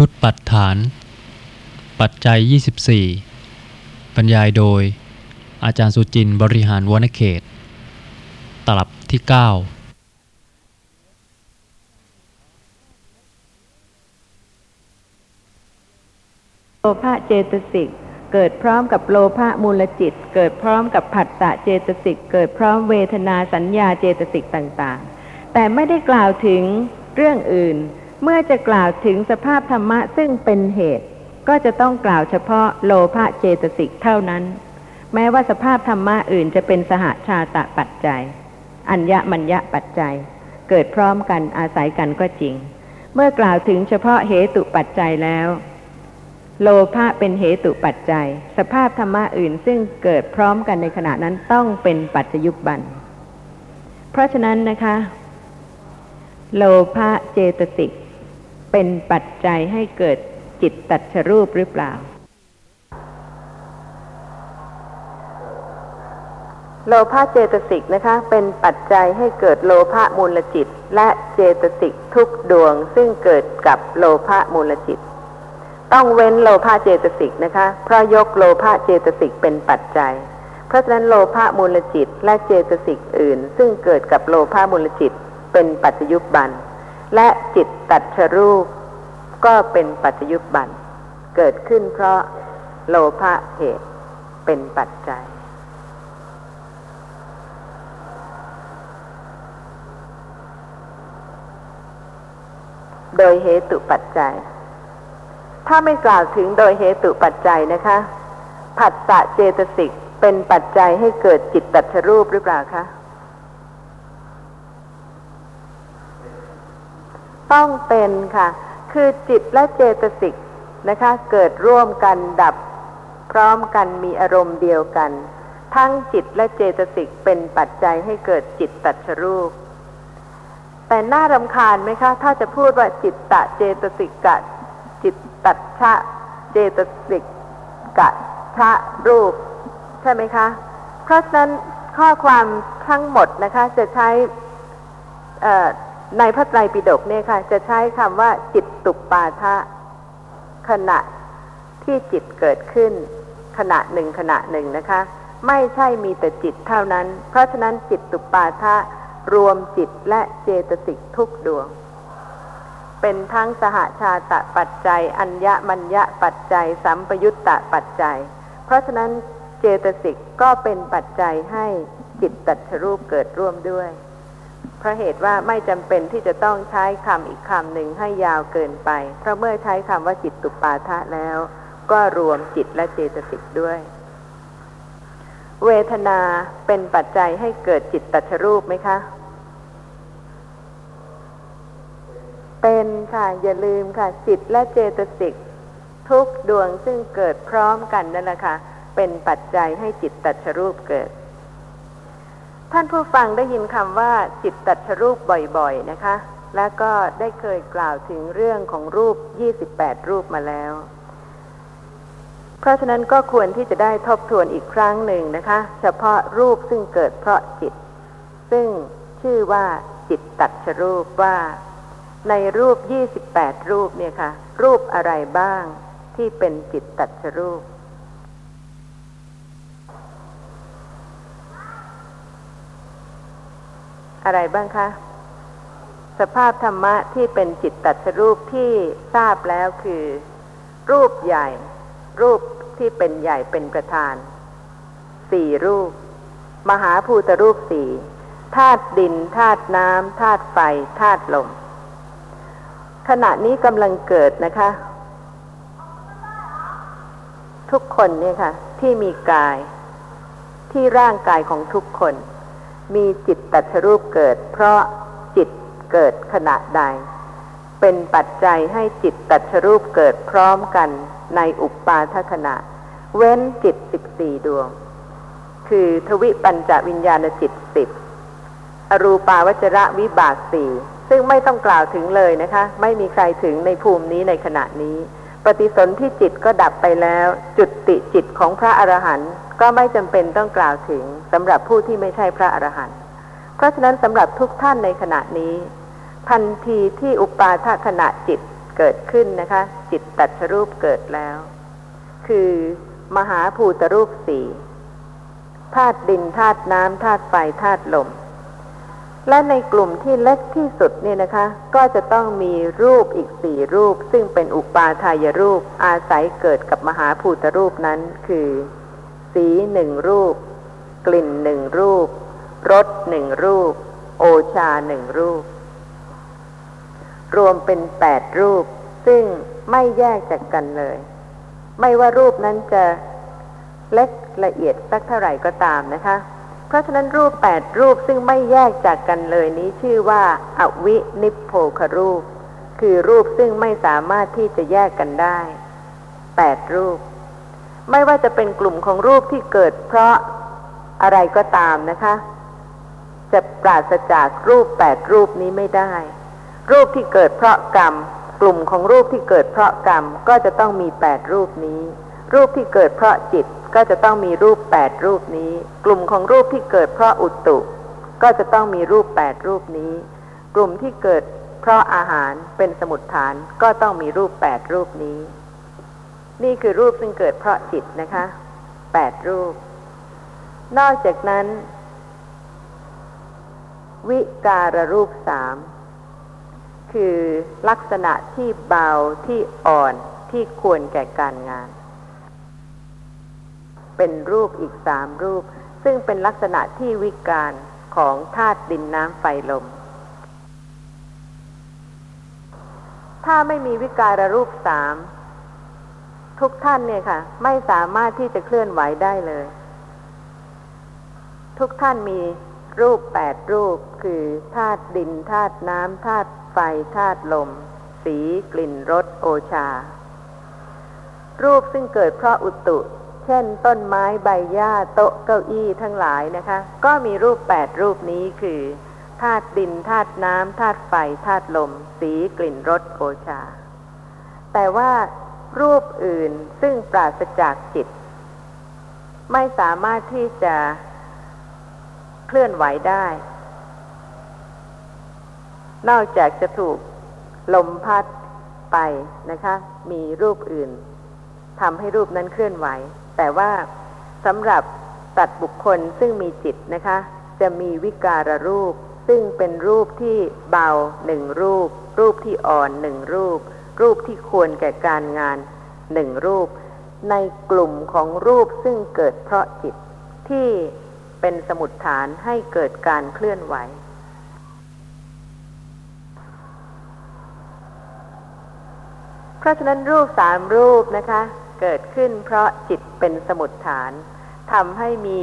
ชุดปัฏฐาน ปัจจัย 24 บรรยายโดย อาจารย์สุจินต์บริหารวนเขต ตลับที่ 9 โลภะเจตสิก เกิดพร้อมกับโลภะมูลจิต เกิดพร้อมกับผัสสะเจตสิก เกิดพร้อมเวทนาสัญญาเจตสิกต่างๆ แต่ไม่ได้กล่าวถึงเรื่องอื่น เมื่อจะกล่าวถึงสภาพธรรมะซึ่งเป็นเหตุ ก็จะต้องกล่าวเฉพาะโลภะเจตสิกเท่านั้น แม้ว่าสภาพธรรมะอื่นจะเป็นสหชาตะปัจจัย อัญญมัญญะปัจจัย เกิดพร้อมกันอาศัยกันก็จริง เมื่อกล่าวถึงเฉพาะเหตุปัจจัยแล้ว โลภะเป็นเหตุปัจจัย สภาพธรรมะอื่นซึ่งเกิดพร้อมกันในขณะนั้นต้องเป็นปัจจยุบันเพราะฉะนั้นนะคะ โลภะเจตสิก เป็นปัจจัยให้เกิดจิตตัดชรูปหรือเปล่า โลภะเจตสิกนะคะ เป็นปัจจัยให้เกิดโลภะมูลจิต และเจตสิกทุกดวงซึ่งเกิดกับโลภะมูลจิต ต้องเว้นโลภะเจตสิกนะคะ เพราะยกโลภะเจตสิกเป็นปัจจัยเพราะฉะนั้นโลภะมูลจิต และเจตสิกอื่น ซึ่งเกิดกับโลภะมูลจิต เป็นปัจจยุบัน และจิตตัดชรูป ก็เป็นปัจจยุบันเกิดขึ้นเพราะโลภะเหตุเป็นปัจจัย โดยเหตุปัจจัย ถ้าไม่กล่าวถึงโดยเหตุปัจจัยนะคะ ผัสสะเจตสิกเป็นปัจจัยให้เกิดจิตตัดชรูปหรือเปล่าคะ ต้องเป็นค่ะ คือจิตและเจตสิกนะคะ เกิดร่วมกันดับ พร้อมกันมีอารมณ์เดียวกัน ทั้งจิตและเจตสิกเป็นปัจจัยให้เกิดจิตตัดชรูป แต่น่ารำคาญไหมคะ ถ้าจะพูดว่าจิตตะเจตสิกกะ จิตตัดชะเจตสิกกะชะรูป ใช่ไหมคะ เพราะฉะนั้นข้อความทั้งหมดนะคะ จะใช้ ในพระไตรปิฎกเนี่ยค่ะ จะใช้คำว่า จิตตุปาทะ ขณะที่จิตเกิดขึ้น ขณะหนึ่งขณะหนึ่งนะคะ ไม่ใช่มีแต่จิตเท่านั้น เพราะฉะนั้นจิตตุปาทะ รวมจิตและเจตสิกทุกดวง เป็นทั้งสหชาตะปัจจัย อัญญมัญญะปัจจัย สัมปยุตตะปัจจัย เพราะฉะนั้นเจตสิกก็เป็นปัจจัยให้จิตตัดชรูปเกิดร่วมด้วย ราะเหตุว่าไม่จำเป็นที่จะต้องใช้คำอีกคำหนึ่งให้ยาวเกินไป เพราะเมื่อใช้คำว่าจิตตุปาทะแล้ว ก็รวมจิตและเจตสิกด้วย เวทนาเป็นปัจจัยให้เกิดจิตตัชรูปไหมคะ เป็นค่ะอย่าลืมค่ะ จิตและเจตสิกทุกดวงซึ่งเกิดพร้อมกันนั่นแหละค่ะเป็นปัจจัยให้จิตตัชรูปเกิด ท่านผู้ฟังได้ยินคำว่าจิตตัชรูปบ่อยๆนะคะ แล้วก็ได้เคยกล่าวถึงเรื่องของรูป 28 รูปมาแล้ว เพราะฉะนั้นก็ควรที่จะได้ทบทวนอีกครั้งหนึ่งนะคะ เฉพาะรูปซึ่งเกิดเพราะจิต ซึ่งชื่อว่าจิตตัชรูปว่า ในรูป 28 รูปเนี่ยค่ะ รูปอะไรบ้างที่เป็นจิตตัชรูป อะไรบ้างคะ สภาพธรรมะที่เป็นจิตตัชรูปที่ทราบแล้วคือ รูปใหญ่ รูปที่เป็นใหญ่เป็นประธาน สี่รูป มหาภูตรูปสี่ธาตุดินธาตุน้ำธาตุไฟธาตุลม ขณะนี้กำลังเกิดนะคะ ทุกคนเนี่ยค่ะ ที่มีกายที่ร่างกายของทุกคน มีจิตตัชรูปเกิด เพราะจิตเกิดขณะใด เป็นปัจจัยให้จิตตัชรูปเกิดพร้อมกันในอุปปาทขณะ เว้นจิตสิบสี่ดวง คือทวิปัญจวิญญาณจิตสิบอรูปาวจระวิบากสี่ซึ่งไม่ต้องกล่าวถึงเลยนะคะ ไม่มีใครถึงในภูมินี้ในขณะนี้ ปฏิสนธิจิตก็ดับไปแล้ว จุดติจิตของพระอรหันต์ ก็ไม่จำเป็นต้องกล่าวถึงสำหรับผู้ที่ไม่ใช่พระอรหันต์เพราะฉะนั้นสำหรับทุกท่านในขณะนี้ ทันทีที่อุปาทขณะจิตเกิดขึ้นนะคะ จิตตัดสรูปเกิดแล้ว คือมหาภูตรูปสี่ธาตุดินธาตุน้ำธาตุไฟธาตุลม และในกลุ่มที่เล็กที่สุดเนี่ยนะคะ ก็จะต้องมีรูปอีกสี่รูป ซึ่งเป็นอุปาทายรูปอาศัยเกิดกับมหาภูตรูปนั้นคือ สีหนึ่งรูป กลิ่นหนึ่งรูปรสหนึ่งรูป โอชาหนึ่งรูป รวมเป็นแปดรูป ซึ่งไม่แยกจากกันเลย ไม่ว่ารูปนั้นจะเล็กละเอียดสักเท่าไหร่ก็ตามนะคะ เพราะฉะนั้นรูปแปดรูปซึ่งไม่แยกจากกันเลยนี้ชื่อว่า อวินิพโพครูป คือรูปซึ่งไม่สามารถที่จะแยกกันได้แปดรูป ไม่ว่าจะเป็นกลุ่มของรูปที่เกิดเพราะอะไรก็ตามนะคะ จะปราศจากรูปแปดรูปนี้ไม่ได้ รูปที่เกิดเพราะกรรม กลุ่มของรูปที่เกิดเพราะกรรมก็จะต้องมีแปดรูปนี้ รูปที่เกิดเพราะจิตก็จะต้องมีรูปแปดรูปนี้ กลุ่มของรูปที่เกิดเพราะอุตุ ก็จะต้องมีรูปแปดรูปนี้ กลุ่มที่เกิดเพราะอาหารเป็นสมุดฐานก็ต้องมีรูปแปดรูปนี้ นี่คือรูปซึ่งเกิดเพราะจิตนะคะแปดรูป นอกจากนั้น วิการรูปสามคือลักษณะที่เบาที่อ่อนที่ควรแก่การงาน เป็นรูปอีกสามรูป ซึ่งเป็นลักษณะที่วิการของธาตุดินน้ำไฟลม ถ้าไม่มีวิการรูปสาม ทุกท่านเนี่ยค่ะ ไม่สามารถที่จะเคลื่อนไหวได้เลย ทุกท่านมีรูปแปดรูปคือธาตุดินธาตุน้ำธาตุไฟธาตุลม สีกลิ่นรสโอชา รูปซึ่งเกิดเพราะอุตุ เช่น ต้นไม้ใบหญ้าโต๊ะเก้าอี้ทั้งหลายนะคะ ก็มีรูปแปดรูปนี้คือธาตุดินธาตุน้ำธาตุไฟธาตุลม สีกลิ่นรสโอชา แต่ว่า รูปอื่นซึ่งปราศจากจิต ไม่สามารถที่จะเคลื่อนไหวได้ นอกจากจะถูกลมพัดไปนะคะ มีรูปอื่นทำให้รูปนั้นเคลื่อนไหว แต่ว่าสำหรับสัตว์บุคคลซึ่งมีจิตนะคะ จะมีวิการรูป ซึ่งเป็นรูปที่เบาหนึ่งรูป รูปที่อ่อนหนึ่งรูป รูปที่ควรแก่การงานหนึ่งรูป ในกลุ่มของรูปซึ่งเกิดเพราะจิตที่เป็นสมุดฐานให้เกิดการเคลื่อนไหว เพราะฉะนั้นรูปสามรูปนะคะ เกิดขึ้นเพราะจิตเป็นสมุดฐานทำให้มี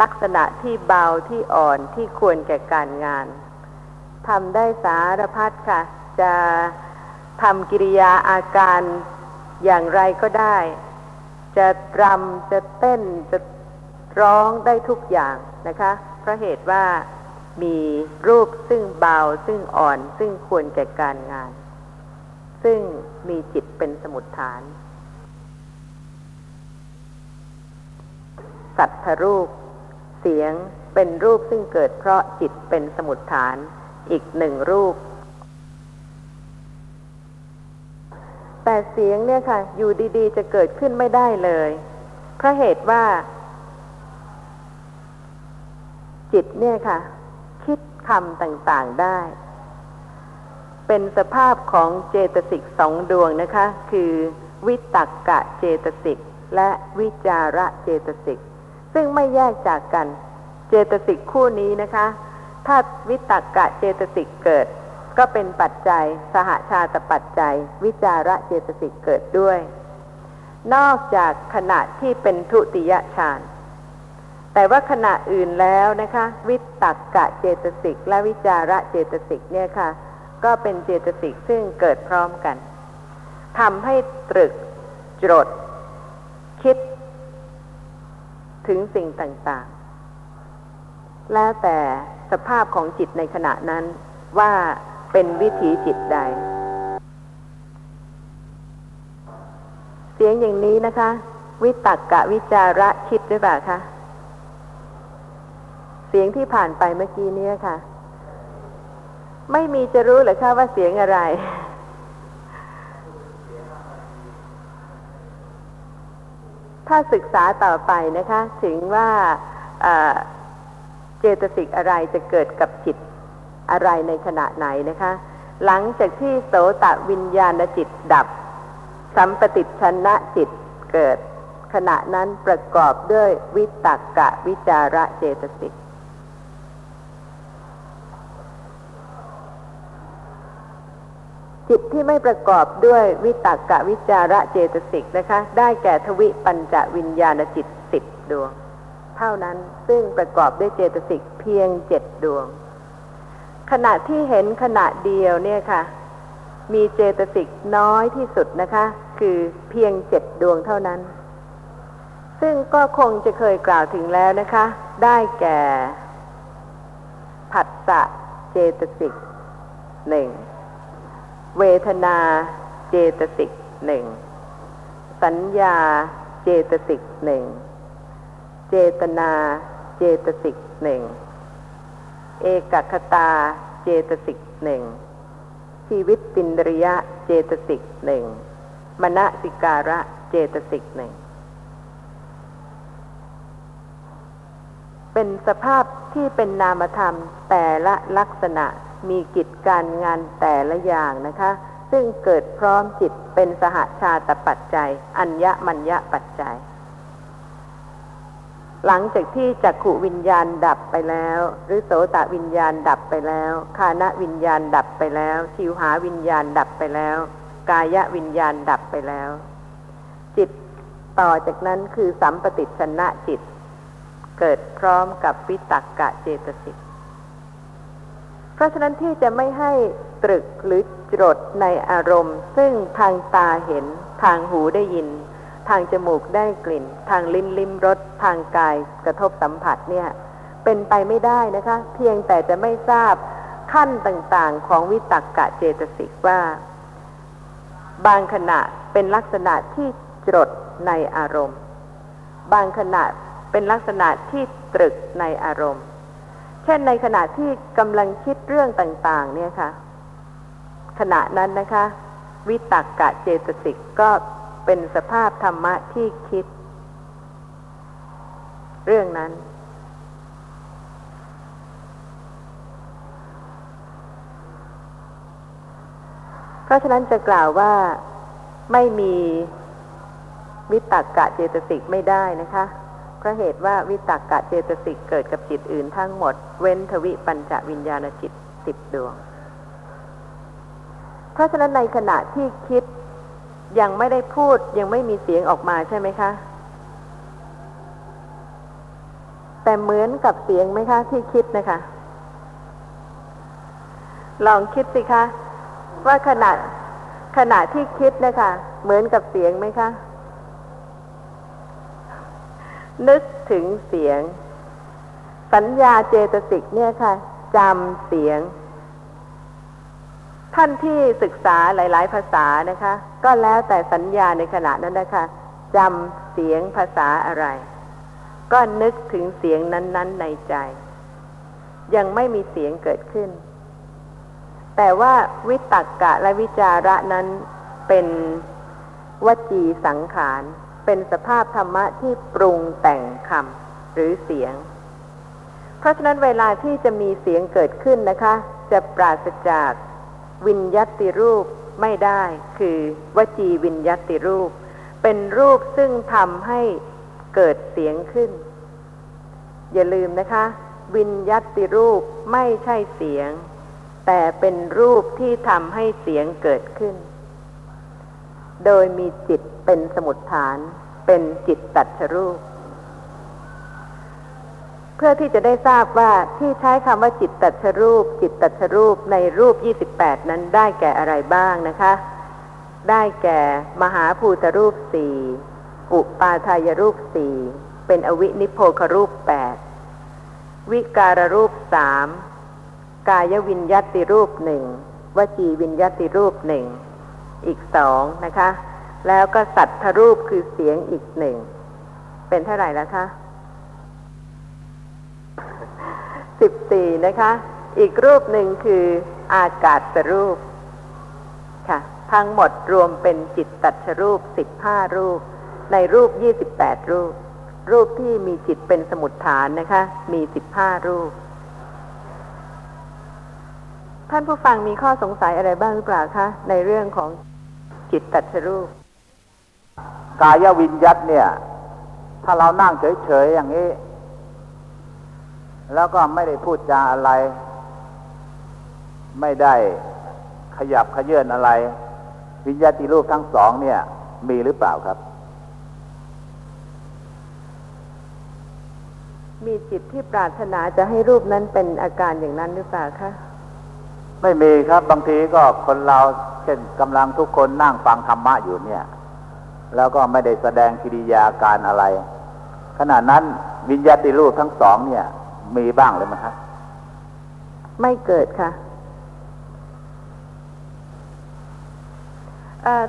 ลักษณะที่เบาที่อ่อนที่ควรแก่การงานทำได้สารพัดค่ะ จะ ทำกิริยาอาการอย่างไรก็ได้ จะรำจะเต้นจะร้องได้ทุกอย่างนะคะเพราะเหตุว่ามีรูปซึ่งเบาซึ่งอ่อนซึ่งควรแก่การงาน ซึ่งมีจิตเป็นสมุดฐาน สัทธรูป เสียงเป็นรูปซึ่งเกิดเพราะจิตเป็นสมุดฐาน อีกหนึ่งรูป แต่เสียงเนี่ยค่ะ อยู่ดีๆ จะเกิดขึ้นไม่ได้เลยเพราะเหตุว่า จิตเนี่ยค่ะ คิดคำต่างๆได้ เป็นสภาพของเจตสิกสองดวงนะคะ คือวิตักกะเจตสิกและวิจาระเจตสิกซึ่งไม่แยกจากกัน เจตสิกคู่นี้นะคะ ถ้าวิตักกะเจตสิกเกิด ก็เป็นปัจจัย สหชาตปัจจัย วิจาระเจตสิกเกิดด้วย นอกจากขณะที่เป็นทุติยฌานแต่ว่าขณะอื่นแล้วนะคะ วิตักกะเจตสิกและวิจาระเจตสิกเนี่ยค่ะ ก็เป็นเจตสิกซึ่งเกิดพร้อมกันทำให้ตรึกจด คิด ถึงสิ่งต่างๆ แล้วแต่สภาพของจิตในขณะนั้นว่า เป็นวิถีจิตใด เสียงอย่างนี้นะคะ วิตักกะวิจาระคิดด้วยป่ะคะเสียงที่ผ่านไปเมื่อกี้นี้ค่ะ ไม่มีจะรู้หรือคะว่าเสียงอะไร ถ้าศึกษาต่อไปนะคะ ถึงว่าเจตสิกอะไรจะเกิดกับจิต อะไรในขณะไหนนะคะ หลังจากที่โสตะวิญญาณจิตดับ สัมปติชนะจิตเกิด ขณะนั้นประกอบด้วยวิตกกะวิจาระเจตสิกจิตที่ไม่ประกอบด้วยวิตกกะวิจาระเจตสิกนะคะ ได้แก่ทวิปัญจวิญญาณจิตสิบดวง เท่านั้นซึ่งประกอบด้วยเจตสิกเพียงเจ็ดดวง ขณะที่เห็นขณะเดียวเนี่ยค่ะ มีเจตสิกน้อยที่สุดนะคะ คือเพียงเจ็ดดวงเท่านั้น ซึ่งก็คงจะเคยกล่าวถึงแล้วนะคะ ได้แก่ ผัสสะเจตสิกหนึ่งเวทนาเจตสิกหนึ่งสัญญาเจตสิกหนึ่งเจตนาเจตสิกหนึ่ง เอกคตาเจตสิกหนึ่งชีวิตตินริยะเจตสิกหนึ่งมณสิการะเจตสิกหนึ่งเป็นสภาพที่เป็นนามธรรมแต่ละลักษณะมีกิจการงานแต่ละอย่างนะคะ ซึ่งเกิดพร้อมจิตเป็นสหชาตปัจจัย อัญญมัญญปัจจัย หลังจากที่จักขุวิญญาณดับไปแล้ว หรือโสตวิญญาณดับไปแล้วคานวิญญาณดับไปแล้ว ชิวหาวิญญาณดับไปแล้ว กายวิญญาณดับไปแล้ว จิตต่อจากนั้นคือสัมปติชนะจิต เกิดพร้อมกับวิตักกะเจตสิกเพราะฉะนั้นที่จะไม่ให้ตรึกหรือจดในอารมณ์ ซึ่งทางตาเห็นทางหูได้ยิน ทางจมูกได้กลิ่น ทางลิ้นลิ้มรสทางกายกระทบสัมผัสเนี่ย เป็นไปไม่ได้นะคะ เพียงแต่จะไม่ทราบขั้นต่างๆของวิตักกะเจตสิกว่า บางขณะเป็นลักษณะที่จดในอารมณ์ บางขณะเป็นลักษณะที่ตรึกในอารมณ์ เช่นในขณะที่กำลังคิดเรื่องต่าง ๆ เนี่ยค่ะ ขณะนั้นนะคะ วิตักกะเจตสิกก็ เป็นสภาพธรรมะที่คิด เรื่องนั้น เพราะฉะนั้นจะกล่าวว่าไม่มีวิตกกะเจตสิกไม่ได้นะคะเพราะเหตุว่าวิตกกะเจตสิกเกิดกับจิตอื่นทั้งหมด เว้นทวิปัญจวิญญาณจิตสิบดวง เพราะฉะนั้นในขณะที่คิด ยังไม่ได้พูดยังไม่มีเสียงออกมาใช่ไหมคะ แต่เหมือนกับเสียงไหมคะ ที่คิดนะคะ ลองคิดสิคะ ว่าขณะขณะที่คิดนะคะ เหมือนกับเสียงไหมคะ นึกถึงเสียง สัญญาเจตสิกเนี่ยค่ะจำเสียง ท่านที่ศึกษาหลาย ๆ ภาษานะคะ ก็แล้วแต่สัญญาในขณะนั้นนะคะจำเสียงภาษาอะไร ก็นึกถึงเสียงนั้น ๆ ในใจ ยังไม่มีเสียงเกิดขึ้น แต่ว่าวิตักกะและวิจาระนั้นเป็นวจีสังขาร เป็นสภาพธรรมะที่ปรุงแต่งคำหรือเสียง เพราะฉะนั้นเวลาที่จะมีเสียงเกิดขึ้นนะคะ จะปราศจาก วิญยัติรูปไม่ได้คือวจีวิญยัติรูป เป็นรูปซึ่งทำให้เกิดเสียงขึ้น อย่าลืมนะคะ วิญยัติรูปไม่ใช่เสียง แต่เป็นรูปที่ทำให้เสียงเกิดขึ้น โดยมีจิตเป็นสมุดฐาน เป็นจิตตัดชรูป เพื่อที่จะได้ทราบว่าที่ใช้คำว่าจิตตัชรูป จิตตัชรูปในรูป 28 นั้นได้แก่อะไรบ้างนะคะ ได้แก่มหาภูตรูปสี่อุปาทายรูปสี่เป็นอวินิโพครูปแปดวิการรูปสามกายวิญยัติรูปหนึ่งวจีวิญยัติรูปหนึ่งอีกสองนะคะ แล้วก็สัตทรูปคือเสียงอีกหนึ่งเป็นเท่าไหร่แล้วคะ สิบสี่นะคะ อีกรูปหนึ่งคืออากาศรูปค่ะ ทั้งหมดรวมเป็นจิตตัชรูปสิบห้ารูป ในรูป28รูป รูปที่มีจิตเป็นสมุดฐานนะคะ มี15รูป ท่านผู้ฟังมีข้อสงสัยอะไรบ้างหรือเปล่าคะ ในเรื่องของจิตตัชรูป กายวิญยัตเนี่ย ถ้าเรานั่งเฉยๆอย่างนี้ แล้วก็ไม่ได้พูดจาอะไร ไม่ได้ขยับขยื่นอะไร วิญญาติรูปทั้งสองเนี่ย มีหรือเปล่าครับ มีจิตที่ปรารถนาจะให้รูปนั้นเป็นอาการอย่างนั้นหรือเปล่าคะไม่มีครับบางทีก็คนเราเช่นกำลังทุกคนนั่งฟังธรรมะอยู่เนี่ย แล้วก็ไม่ได้แสดงกิริยาการอะไร ขณะนั้นวิญญาติรูปทั้งสองเนี่ย มีบ้างเลยไหมครับไม่เกิดค่ะ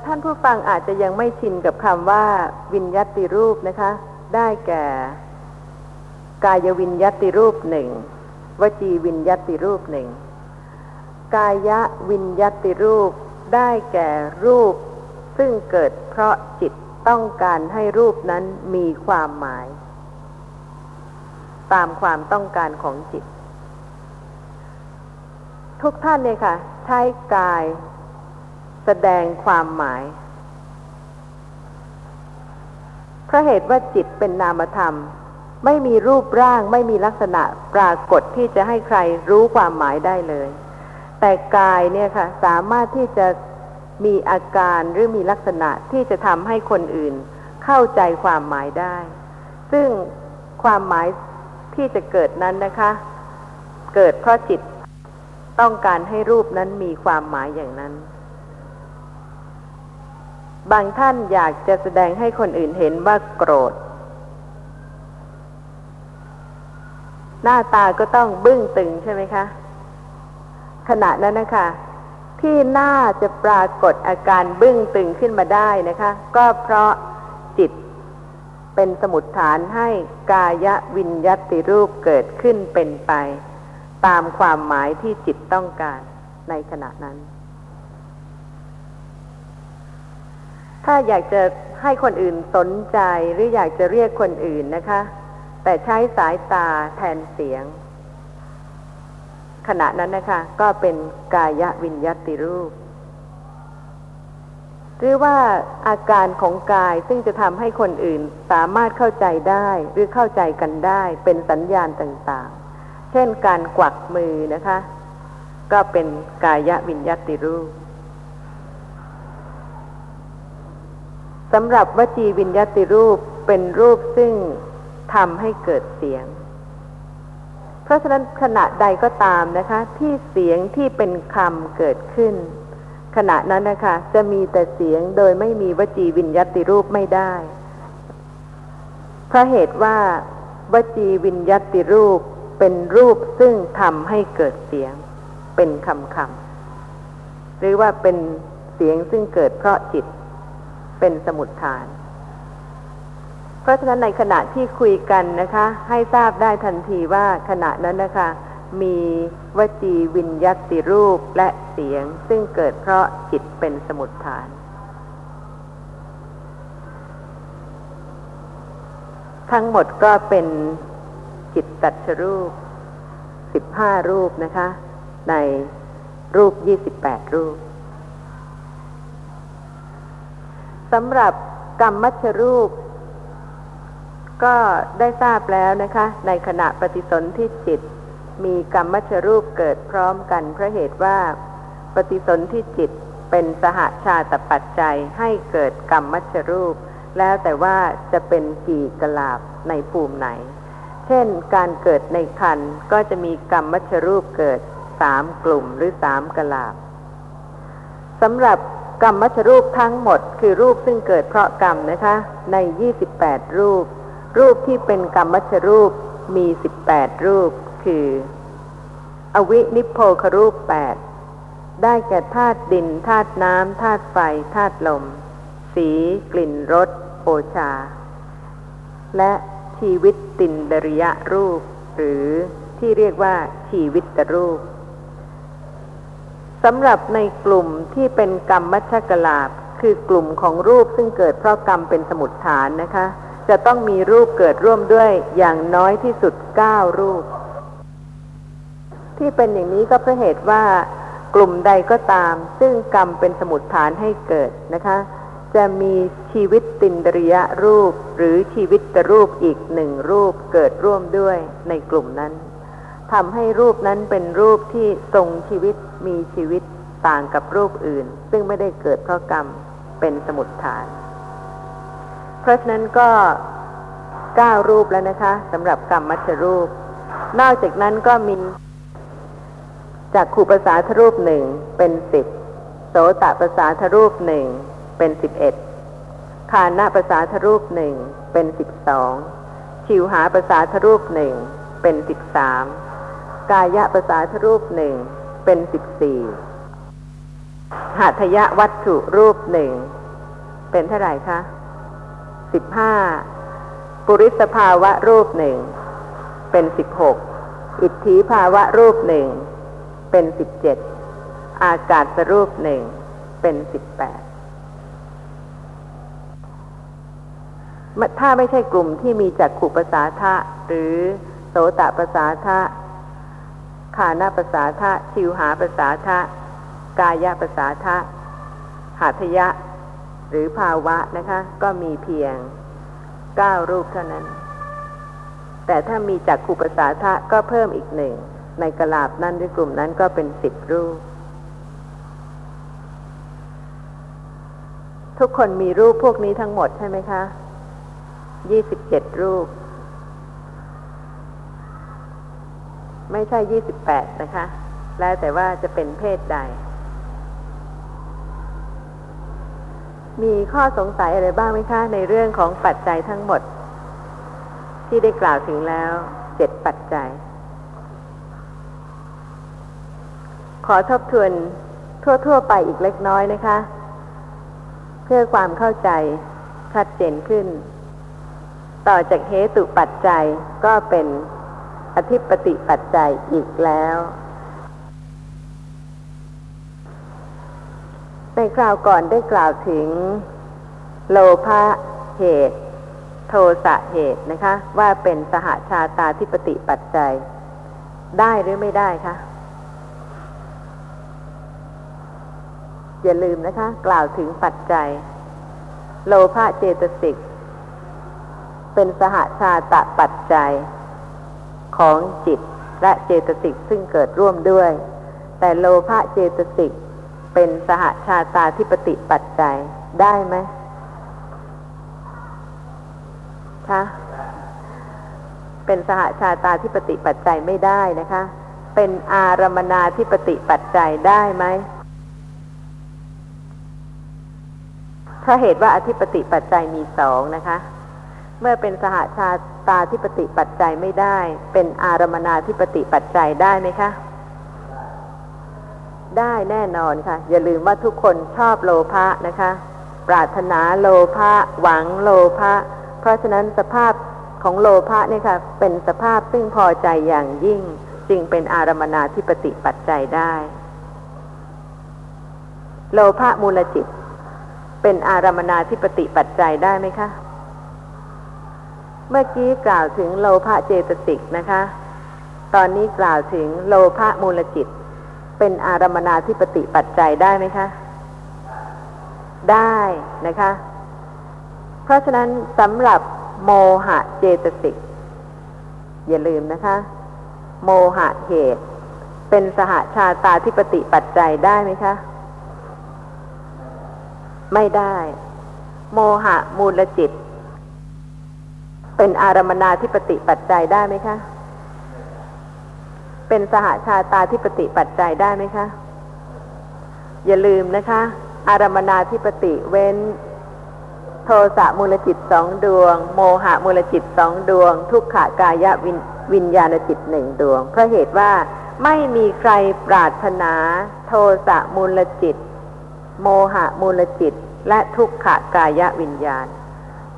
ท่านผู้ฟังอาจจะยังไม่ชินกับคำว่า วิญญาติรูปนะคะ ได้แก่ กายวิญญาติรูปหนึ่งวจีวิญญาติรูปหนึ่งกายวิญญาติรูปได้แก่รูป ซึ่งเกิดเพราะจิตต้องการให้รูปนั้นมีความหมาย ตามความต้องการของจิต ทุกท่านเนี่ยค่ะ ใช้กายแสดงความหมายเพราะเหตุว่าจิตเป็นนามธรรม ไม่มีรูปร่างไม่มีลักษณะปรากฏที่จะให้ใครรู้ความหมายได้เลย แต่กายเนี่ยค่ะ สามารถที่จะมีอาการหรือมีลักษณะที่จะทำให้คนอื่น เข้าใจความหมายได้ ซึ่งความหมาย ที่จะเกิดนั้นนะคะ เกิดเพราะจิตต้องการให้รูปนั้นมีความหมายอย่างนั้น บางท่านอยากจะแสดงให้คนอื่นเห็นว่าโกรธ หน้าตาก็ต้องบึ้งตึงใช่ไหมคะ ขณะนั้นนะคะ ที่หน่าจะปรากฏอาการบึ้งตึงขึ้นมาได้นะคะ ก็เพราะจิต เป็นสมุดฐานให้กายวิญญติรูปเกิดขึ้นเป็นไป ตามความหมายที่จิตต้องการในขณะนั้น ถ้าอยากจะให้คนอื่นสนใจหรืออยากจะเรียกคนอื่นนะคะ แต่ใช้สายตาแทนเสียง ขณะนั้นนะคะ ก็เป็นกายวิญญติรูป หรือว่าอาการของกายซึ่งจะทำให้คนอื่นสามารถเข้าใจได้หรือเข้าใจกันได้เป็นสัญญาณต่างๆ เช่นการกวักมือนะคะ ก็เป็นกายวิญญาติรูปสำหรับวจีวิญญาติรูปเป็นรูปซึ่งทำให้เกิดเสียง เพราะฉะนั้นขณะใดก็ตามนะคะ ที่เสียงที่เป็นคำเกิดขึ้น ขณะนั้นนะคะจะมีแต่เสียงโดยไม่มีวจีวิญญาติรูปไม่ได้เพราะเหตุว่าวจีวิญญาติรูปเป็นรูปซึ่งทำให้เกิดเสียง เป็นคำคำหรือว่าเป็นเสียงซึ่งเกิดเพราะจิต เป็นสมุดฐาน เพราะฉะนั้นในขณะที่คุยกันนะคะ ให้ทราบได้ทันทีว่าขณะนั้นนะคะ มีวจีวิญญาติรูปและเสียงซึ่งเกิดเพราะจิตเป็นสมุดฐาน ทั้งหมดก็เป็นจิตตัชรูปสิบห้ารูปนะคะ ในรูปยี่สิบแปดรูปสำหรับกรรมมัชรูป ก็ได้ทราบแล้วนะคะ ในขณะปฏิสนธิจิต มีกรรมมัชรูปเกิดพร้อมกันเพราะเหตุว่า ปฏิสนธิจิตเป็นสหาชาตปัจจัยให้เกิดกรรมมัชรูป แล้วแต่ว่าจะเป็นกี่กลาบในภูมิไหน เช่นการเกิดในคันก็จะมีกรรมมัชรูปเกิดสามกลุ่มหรือสามกลาบสำหรับกรรมมัชรูปทั้งหมดคือรูปซึ่งเกิดเพราะกรรมนะคะ ใน 28 รูป รูปที่เป็นกรรมมัชรูปมี 18 รูป คือ อวินิโพครูป8ได้แก่ธาตุดินธาตุน้ำธาตุไฟธาตุลม สี กลิ่นรสโอชา และชีวิตตินดริยะรูป หรือที่เรียกว่าชีวิตรูปสำหรับในกลุ่มที่เป็นกรรมมัชกลาบคือกลุ่มของรูปซึ่งเกิดเพราะกรรมเป็นสมุดฐานนะคะ จะต้องมีรูปเกิดร่วมด้วยอย่างน้อยที่สุดเก้ารูป ที่เป็นอย่างนี้ก็เพราะเหตุว่ากลุ่มใดก็ตาม ซึ่งกรรมเป็นสมุดฐานให้เกิดนะคะ จะมีชีวิตตินดริยรูปหรือชีวิตตรูปอีกหนึ่งรูปเกิดร่วมด้วยในกลุ่มนั้นทำให้รูปนั้นเป็นรูปที่ทรงชีวิตมีชีวิตต่างกับรูปอื่น ซึ่งไม่ได้เกิดเพราะกรรมเป็นสมุดฐาน เพราะฉะนั้นก็เก้ารูปแล้วนะคะสำหรับกรรมมัชรูป นอกจากนั้นก็มี จากขูภาษาทรูปหนึ่งเป็นสิบโสตภาษาทรูปหนึ่งเป็นสิบเอ็ดคานาภาษาทรูปหนึ่งเป็นสิบสองชิวหาภาษาทรูปหนึ่งเป็นสิบสามกายะภาษาทรูปหนึ่งเป็นสิบสี่หัตยะวัตถุรูปหนึ่งเป็นเท่าไหร่คะสิบห้าปุริสภาวะรูปหนึ่งเป็นสิบหกอิทธิภาวะรูปหนึ่ง เป็นสิบเจ็ดอากาศรูปหนึ่งเป็นสิบแปดถ้าไม่ใช่กลุ่มที่มีจักขุปสาทะหรือโสตปสาทะคานาปสาทะชิวหาปสาทะกายะปสาทะหาทยะ หรือภาวะนะคะ ก็มีเพียงเก้ารูปเท่านั้น แต่ถ้ามีจักขุปสาทะก็เพิ่มอีกหนึ่ง ในกลาบนั้นหรือกลุ่มนั้นก็เป็นสิบรูป ทุกคนมีรูปพวกนี้ทั้งหมดใช่ไหมคะยี่สิบเจ็ดรูป ไม่ใช่ยี่สิบแปดนะคะ แล้วแต่ว่าจะเป็นเพศใด มีข้อสงสัยอะไรบ้างไหมคะ ในเรื่องของปัจจัยทั้งหมด ที่ได้กล่าวถึงแล้วเจ็ดปัจจัย ขอทบทวนทั่ว ๆ ไปอีกเล็กน้อยนะคะ เพื่อความเข้าใจชัดเจนขึ้น ต่อจากเหตุปัจจัยก็เป็นอธิปติปัจจัยอีกแล้ว ในคราวก่อนได้กล่าวถึง โลภะเหตุ โทสะเหตุนะคะ ว่าเป็นสหชาตาธิปติปัจจัย ได้หรือไม่ได้คะ อย่าลืมนะคะ กล่าวถึงปัจจัย โลภะเจตสิก เป็นสหชาตะปัจจัย ของจิตและเจตสิกซึ่งเกิดร่วมด้วย แต่โลภะเจตสิก เป็นสหชาตาธิปติปัจจัยได้ไหมคะเป็นสหชาตาธิปติปัจจัยไม่ได้นะคะ เป็นอารมนาธิปติปัจจัยได้ไหม ถ้าเหตุว่าอธิปติปัจจัยมีสองนะคะ เมื่อเป็นสหชาตาธิปติปัจจัยไม่ได้ เป็นอารมนาธิปติปัจจัยได้ไหมคะได้แน่นอนค่ะ อย่าลืมว่าทุกคนชอบโลภะนะคะ ปรารถนาโลภะหวังโลภะเพราะฉะนั้นสภาพของโลภะเนี่ยค่ะ เป็นสภาพซึ่งพอใจอย่างยิ่ง จึงเป็นอารมนาธิปติปัจจัยได้ โลภะมูลจิต เป็นอารมนาธิปติปัจจัยได้ไหมคะ เมื่อกี้กล่าวถึงโลภะเจตสิกนะคะ ตอนนี้กล่าวถึงโลภะมูลจิต เป็นอารมนาธิปติปัจจัยได้ไหมคะ ได้นะคะ เพราะฉะนั้นสำหรับโมหะเจตสิก อย่าลืมนะคะ โมหะเหตุ เป็นสหชาตาธิปติปัจจัยได้ไหมคะ ไม่ได้ โมหะมูลจิต เป็นอารมนาธิปติปัจจัยได้ไหมคะ เป็นสหชาตาธิปติปัจจัยได้ไหมคะ อย่าลืมนะคะ อารมนาธิปติเว้น โทสะมูลจิตสองดวง โมหะมูลจิตสองดวง ทุกขากายวินวิญญาณจิตหนึ่งดวง เพราะเหตุว่าไม่มีใครปรารถนา โทสะมูลจิต โมหะมูลจิต และทุกขกายวิญญาณ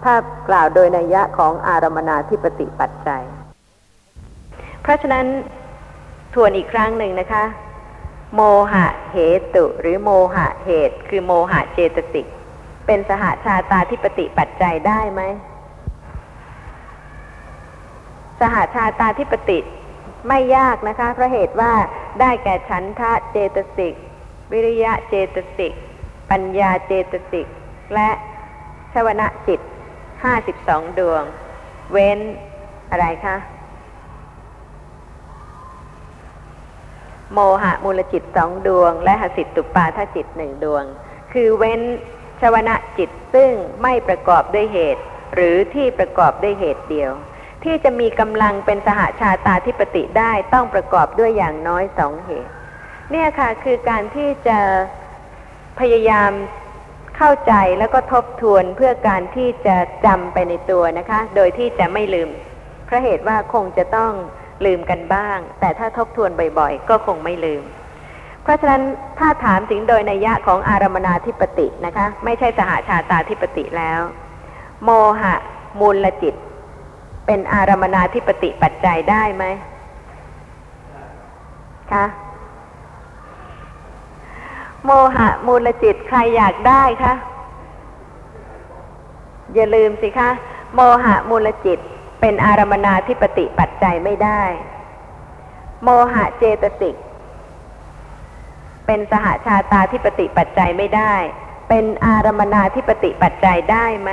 ถ้ากล่าวโดยนัยยะของอารมนาธิปติปัจจัย เพราะฉะนั้นทวนอีกครั้งหนึ่งนะคะ โมหะเหตุ หรือโมหะเหตุ คือโมหะเจตสิกเป็นสหชาตาธิปติปัจจัยได้ไหม สหชาตาธิปติไม่ยากนะคะ เพราะเหตุว่าได้แก่ฉันทะเจตสิก วิริยะเจตสิก ปัญญาเจตสิก และชวนะจิตห้าสิบสองดวง เว้นอะไรคะโมหะมูลจิตสองดวง และหสิตตุปาทจิตหนึ่งดวง คือเว้นชวนะจิตซึ่งไม่ประกอบด้วยเหตุ หรือที่ประกอบด้วยเหตุเดียว ที่จะมีกำลังเป็นสหชาตาธิปติได้ต้องประกอบด้วยอย่างน้อยสองเหตุ เนี่ยค่ะคือการที่จะ พยายามเข้าใจแล้วก็ทบทวนเพื่อการที่จะจำไปในตัวนะคะ โดยที่จะไม่ลืม เพราะเหตุว่าคงจะต้องลืมกันบ้าง แต่ถ้าทบทวนบ่อยๆ ก็คงไม่ลืม เพราะฉะนั้นถ้าถามถึงโดยนัยยะของอารมนาธิปตินะคะ ไม่ใช่สหชาตาธิปติแล้ว โมหะมูลจิต เป็นอารมนาธิปติปัจจัยได้ไหมคะ โมหะมูลจิตใครอยากได้คะอย่าลืมสิคะ โมหะมูลจิตเป็นอารมนาธิปติปัจจัยไม่ได้ โมหะเจตสิก เป็นสหชาตาธิปติปัจจัยไม่ได้ เป็นอารมนาธิปติปัจจัยได้ไหม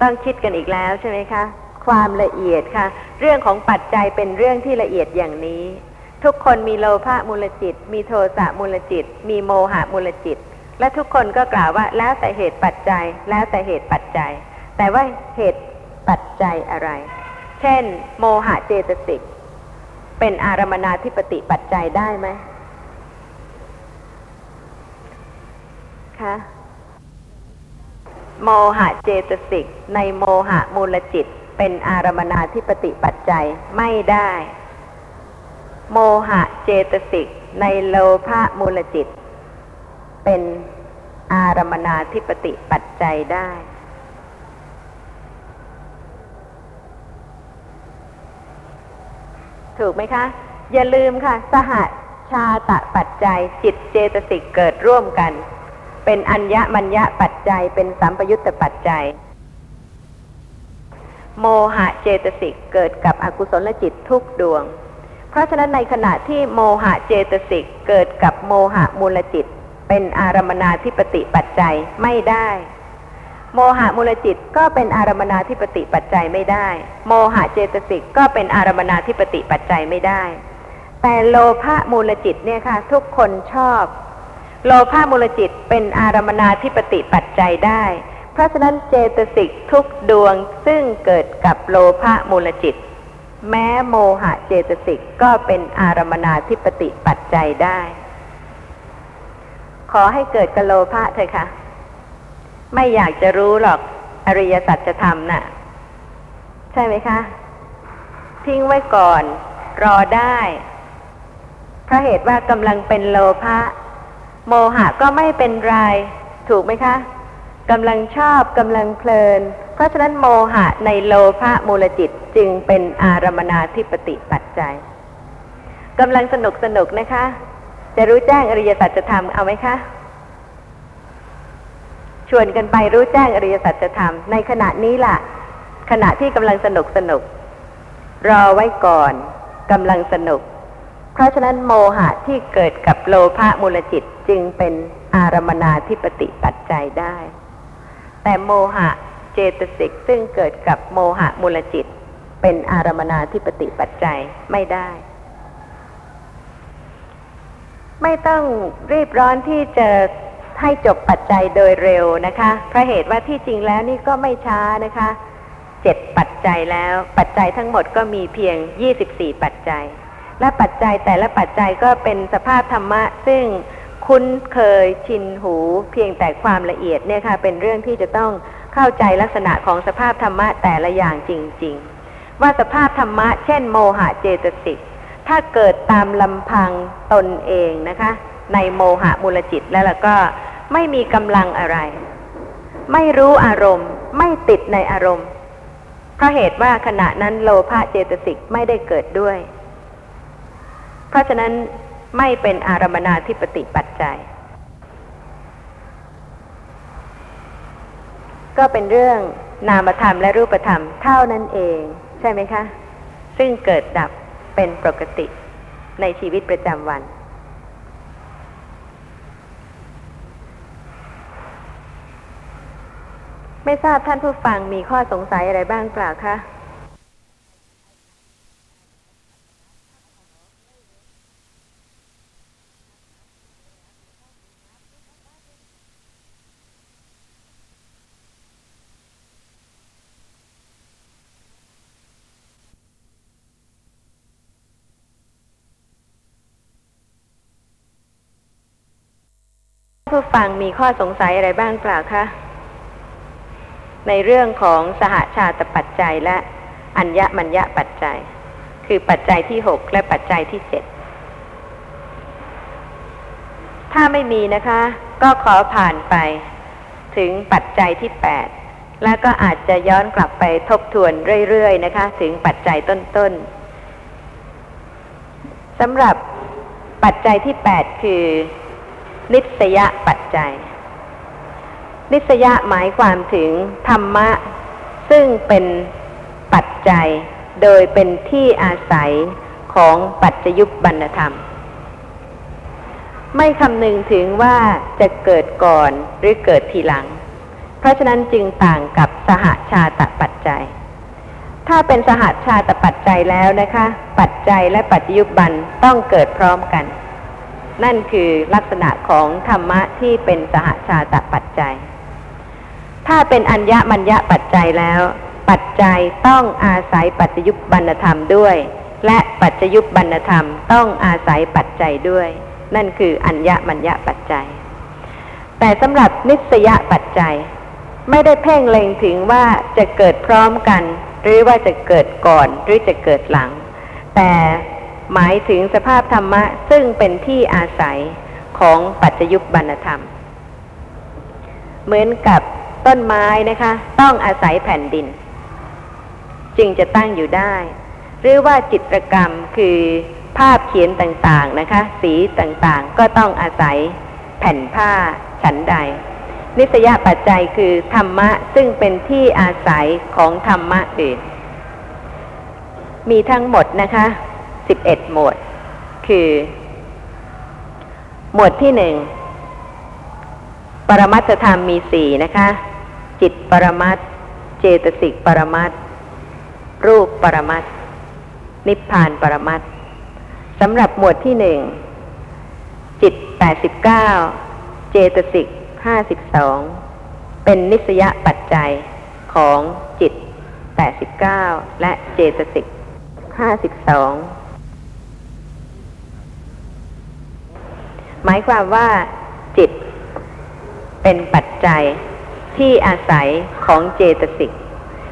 ต้องคิดกันอีกแล้วใช่ไหมคะ ความละเอียดค่ะ เรื่องของปัจจัยเป็นเรื่องที่ละเอียดอย่างนี้ ทุกคนมีโลภะมูลจิต มีโทสะมูลจิต มีโมหะมูลจิต และทุกคนก็กล่าวว่าแล้วแต่เหตุปัจจัย แล้วแต่เหตุปัจจัย แต่ว่าเหตุปัจจัยอะไร เช่น โมหะเจตสิก เป็นอารมนาธิปติปัจจัยได้ไหมคะโมหะเจตสิก ในโมหะมูลจิต เป็นอารมนาธิปติปัจจัยไม่ได้ โมหะเจตสิกในโลภะมูลจิต เป็นอารมนาธิปติปัจจัยได้ ถูกไหมคะ อย่าลืมค่ะ สหชาตะปัจจัยจิตเจตสิกเกิดร่วมกัน เป็นอัญญมัญญะปัจจัย เป็นสัมปยุตตปัจจัย โมหะเจตสิกเกิดกับอกุศลจิตทุกดวง เพราะฉะนั้นในขณะที่โมหะเจตสิกเกิดกับโมหะมูลจิต เป็นอารมนาธิปติปัจจัยไม่ได้ โมหะมูลจิตก็เป็นอารมนาธิปติปัจจัยไม่ได้ โมหะเจตสิกก็เป็นอารมนาธิปติปัจจัยไม่ได้ แต่โลภะมูลจิตเนี่ยค่ะ ทุกคนชอบ โลภะมูลจิตเป็นอารมนาธิปติปัจจัยได้ เพราะฉะนั้นเจตสิกทุกดวงซึ่งเกิดกับโลภะมูลจิต แม้โมหะเจตสิกก็เป็นอารมนาธิปติปัจจัยได้ ขอให้เกิดกโลภะเถอะค่ะ ไม่อยากจะรู้หรอกอริยสัจธรรมน่ะ ใช่ไหมคะ ทิ้งไว้ก่อน รอได้เพราะเหตุว่ากำลังเป็นโลภะโมหะก็ไม่เป็นไร ถูกไหมคะ กำลังชอบกำลังเพลิน เพราะฉะนั้นโมหะในโลภะมูลจิตจึงเป็นอารมนาธิปติปัจจัยกำลังสนุกสนุกนะคะ จะรู้แจ้งอริยสัจธรรมเอาไหมคะชวนกันไปรู้แจ้งอริยสัจธรรมในขณะนี้ล่ะ ขณะที่กำลังสนุกสนุก รอไว้ก่อนกำลังสนุก เพราะฉะนั้นโมหะที่เกิดกับโลภะมูลจิตจึงเป็นอารมนาธิปติปัจจัยได้ แต่โมหะเจตสิกซึ่งเกิดกับโมหะมูลจิต เป็นอารมนาธิปติปัจจัยไม่ได้ ไม่ต้องรีบร้อนที่จะให้จบปัจจัยโดยเร็วนะคะเพราะเหตุว่าที่จริงแล้วนี่ก็ไม่ช้านะคะเจ็ดปัจจัยแล้ว ปัจจัยทั้งหมดก็มีเพียง24ปัจจัย และปัจจัยแต่ละปัจจัยก็เป็นสภาพธรรมะ ซึ่ง คุ้นเคยชินหู เพียงแต่ความละเอียดเนี่ยค่ะ เป็นเรื่องที่จะต้องเข้าใจลักษณะของสภาพธรรมะแต่ละอย่างจริง ๆ ว่าสภาพธรรมะ เช่น โมหะเจตสิกถ้าเกิดตามลำพังตนเองนะคะ ในโมหะมูลจิตแล้วล่ะก็ไม่มีกำลังอะไร ไม่รู้อารมณ์ ไม่ติดในอารมณ์เพราะเหตุว่าขณะนั้นโลภะเจตสิกไม่ได้เกิดด้วย เพราะฉะนั้น ไม่เป็นอารมนาธิปติปัจจัย ก็เป็นเรื่องนามธรรมและรูปธรรมเท่านั้นเอง ใช่ไหมคะ ซึ่งเกิดดับเป็นปกติในชีวิตประจำวัน ไม่ทราบท่านผู้ฟังมีข้อสงสัยอะไรบ้างเปล่าคะ ผู้ฟังมีข้อสงสัยอะไรบ้างเปล่าคะ ในเรื่องของสหชาตปัจจัยและอัญญมัญญปัจจัย คือปัจจัยที่หกและปัจจัยที่เจ็ดถ้าไม่มีนะคะ ก็ขอผ่านไป ถึงปัจจัยที่แปดแล้วก็อาจจะย้อนกลับไปทบทวนเรื่อยๆนะคะ ถึงปัจจัยต้นๆสำหรับปัจจัยที่แปดคือ นิสยปัจจัย นิสยะหมายความถึงธรรมะ ซึ่งเป็นปัจจัย โดยเป็นที่อาศัยของปัจจยุบบรรณธรรม ไม่คำนึงถึงว่าจะเกิดก่อนหรือเกิดทีหลัง เพราะฉะนั้นจึงต่างกับสหชาตปัจจัย ถ้าเป็นสหชาตปัจจัยแล้วนะคะ ปัจจัยและปัจจยุบันต้องเกิดพร้อมกัน นั่นคือลักษณะของธรรมะที่เป็นสหชาตปัจจัย ถ้าเป็นอัญญมัญญปัจจัยแล้ว ปัจจัยต้องอาศัยปัจจยุบบรรณธรรมด้วย และปัจจยุบบรรณธรรมต้องอาศัยปัจจัยด้วย นั่นคืออัญญมัญญปัจจัย แต่สำหรับนิสยปัจจัย ไม่ได้เพ่งเล็งถึงว่าจะเกิดพร้อมกัน หรือว่าจะเกิดก่อนหรือจะเกิดหลัง แต่ หมายถึงสภาพธรรมะซึ่งเป็นที่อาศัยของปัจจยุบบรรธรรม เหมือนกับต้นไม้นะคะ ต้องอาศัยแผ่นดิน จึงจะตั้งอยู่ได้ หรือว่าจิตรกรรมคือภาพเขียนต่างๆนะคะ สีต่างๆก็ต้องอาศัยแผ่นผ้าฉันใด นิสยปัจจัยคือธรรมะซึ่งเป็นที่อาศัยของธรรมะอื่น มีทั้งหมดนะคะ สิบเอ็ดหมวด คือ หมวดที่หนึ่งปรมัตธรรมมีสี่นะคะ จิตปรมัตเจตสิกปรมัตรูปปรมัตนิพพานปรมัตสำหรับหมวดที่หนึ่งจิตแปดสิบเก้าเจตสิกห้าสิบสองเป็นนิสยปัจจัยของจิตแปดสิบเก้าและเจตสิกห้าสิบสอง หมายความว่าจิตเป็นปัจจัยที่อาศัยของเจตสิก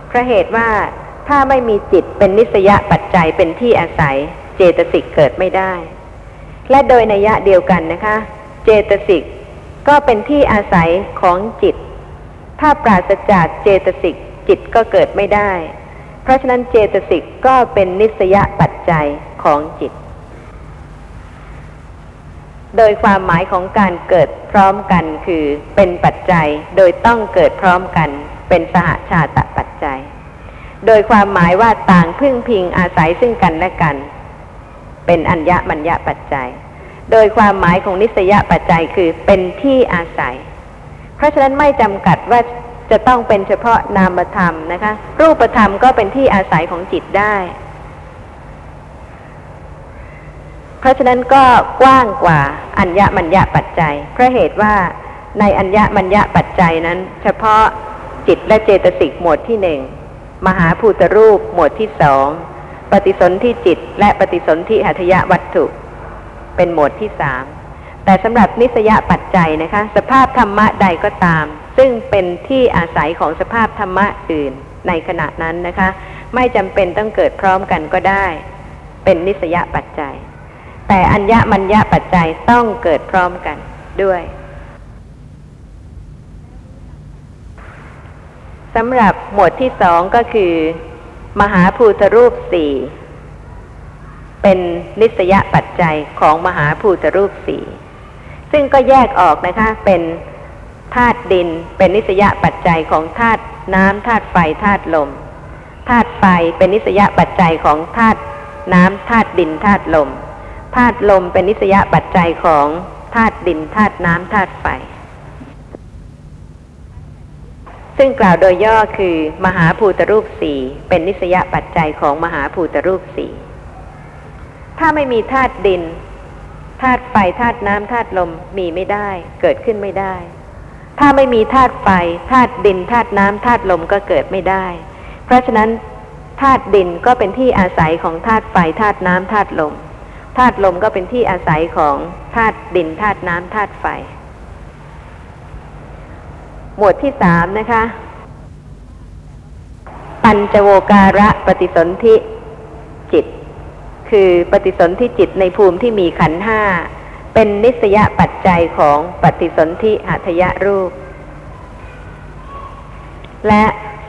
เพราะเหตุว่าถ้าไม่มีจิตเป็นนิสยปัจจัยเป็นที่อาศัยเจตสิกเกิดไม่ได้ และโดยนัยะเดียวกันนะคะ เจตสิกก็เป็นที่อาศัยของจิต ถ้าปราศจากเจตสิกจิตก็เกิดไม่ได้ เพราะฉะนั้นเจตสิกก็เป็นนิสยปัจจัยของจิต โดยความหมายของการเกิดพร้อมกันคือเป็นปัจจัยโดยต้องเกิดพร้อมกัน เป็นสหชาตปัจจัย โดยความหมายว่าต่างพึ่งพิงอาศัยซึ่งกันและกัน เป็นอัญญมัญญปัจจัย โดยความหมายของนิสยปัจจัยคือเป็นที่อาศัย เพราะฉะนั้นไม่จำกัดว่าจะต้องเป็นเฉพาะนามธรรมนะคะ รูปธรรมก็เป็นที่อาศัยของจิตได้ เพ ราะฉะนั้นก็กว้างกว่าอัญญมัญญะปัจจัย เพราะเหตุว่าในอัญญมัญญะปัจจัยนั้น เฉพาะจิตและเจตสิกหมวดที่หนึ่งมหาภูตรูปหมวดที่สองปฏิสนธิจิต และปฏิสนธิหัตถยวัตถุ เป็นหมวดที่สามแต่สำหรับนิสยปัจจัยนะคะ สภาพธรรมะใดก็ตาม ซึ่งเป็นที่อาศัยของสภาพธรรมะอื่นในขณะนั้นนะคะ ไม่จำเป็นต้องเกิดพร้อมกันก็ได้ เป็นนิสยปัจจัย แต่อัญญมัญญปัจจัยต้องเกิดพร้อมกันด้วยสำหรับหมวดที่สองก็คือ มหาภูตรูปสี่เป็นนิสยปัจจัยของมหาภูตรูปสี่ซึ่งก็แยกออกนะคะ เป็นธาตุดิน เป็นนิสยปัจจัยของธาตุน้ำธาตุไฟธาตุลมธาตุไฟเป็นนิสยปัจจัยของธาตุน้ำธาตุดินธาตุลม ธาตุลมเป็นนิสยปัจจัยของธาตุดินธาตุน้ำธาตุไฟ ซึ่งกล่าวโดยย่อคือ มหาภูตรูปสี่เป็นนิสยปัจจัยของมหาภูตรูปสี่ถ้าไม่มีธาตุดินธาตุไฟธาตุน้ำธาตุลมมีไม่ได้ เกิดขึ้นไม่ได้ ถ้าไม่มีธาตุไฟธาตุดินธาตุน้ำธาตุลมก็เกิดไม่ได้ เพราะฉะนั้นธาตุดินก็เป็นที่อาศัยของธาตุไฟธาตุน้ำธาตุลม ธาตุลมก็เป็นที่อาศัยของธาตุดินธาตุน้ำธาตุไฟ หมวดที่สามนะคะ ปัญจโวการะปฏิสนธิจิต คือปฏิสนธิจิตในภูมิที่มีขันห้า เป็นนิสยปัจจัยของปฏิสนธิหัตยรูป และ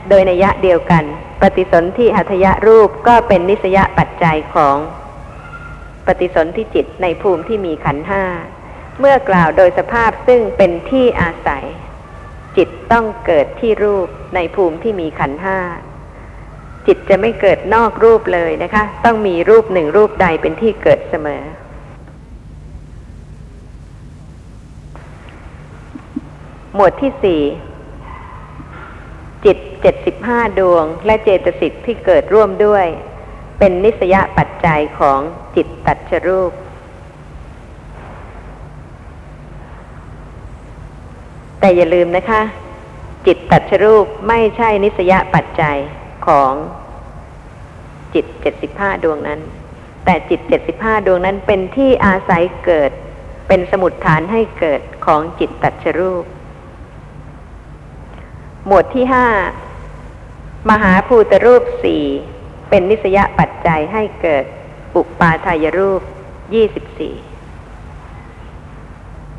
โดยนัยยะเดียวกัน ปฏิสนธิหัตยรูปก็เป็นนิสยปัจจัยของ ปฏิสนธิจิตในภูมิที่มีขันธ์ห้า เมื่อกล่าวโดยสภาพซึ่งเป็นที่อาศัย จิตต้องเกิดที่รูปในภูมิที่มีขันธ์ห้า จิตจะไม่เกิดนอกรูปเลยนะคะ ต้องมีรูปหนึ่งรูปใดเป็นที่เกิดเสมอ หมวดที่สี่จิตเจ็ดสิบห้าดวง และเจตสิกที่เกิดร่วมด้วย เป็นนิสยปัจจัยของจิตตัดชรูป แต่อย่าลืมนะคะ จิตตัดชรูปไม่ใช่นิสยปัจจัยของจิตเจ็ดสิบห้าดวงนั้น แต่จิตเจ็ดสิบห้าดวงนั้นเป็นที่อาศัยเกิด เป็นสมุดฐานให้เกิดของจิตตัดชรูป หมวดที่ห้ามหาภูตรูปสี่ เป็นนิสยปัจจัยให้เกิดอุปาทายรูปยี่สิบสี่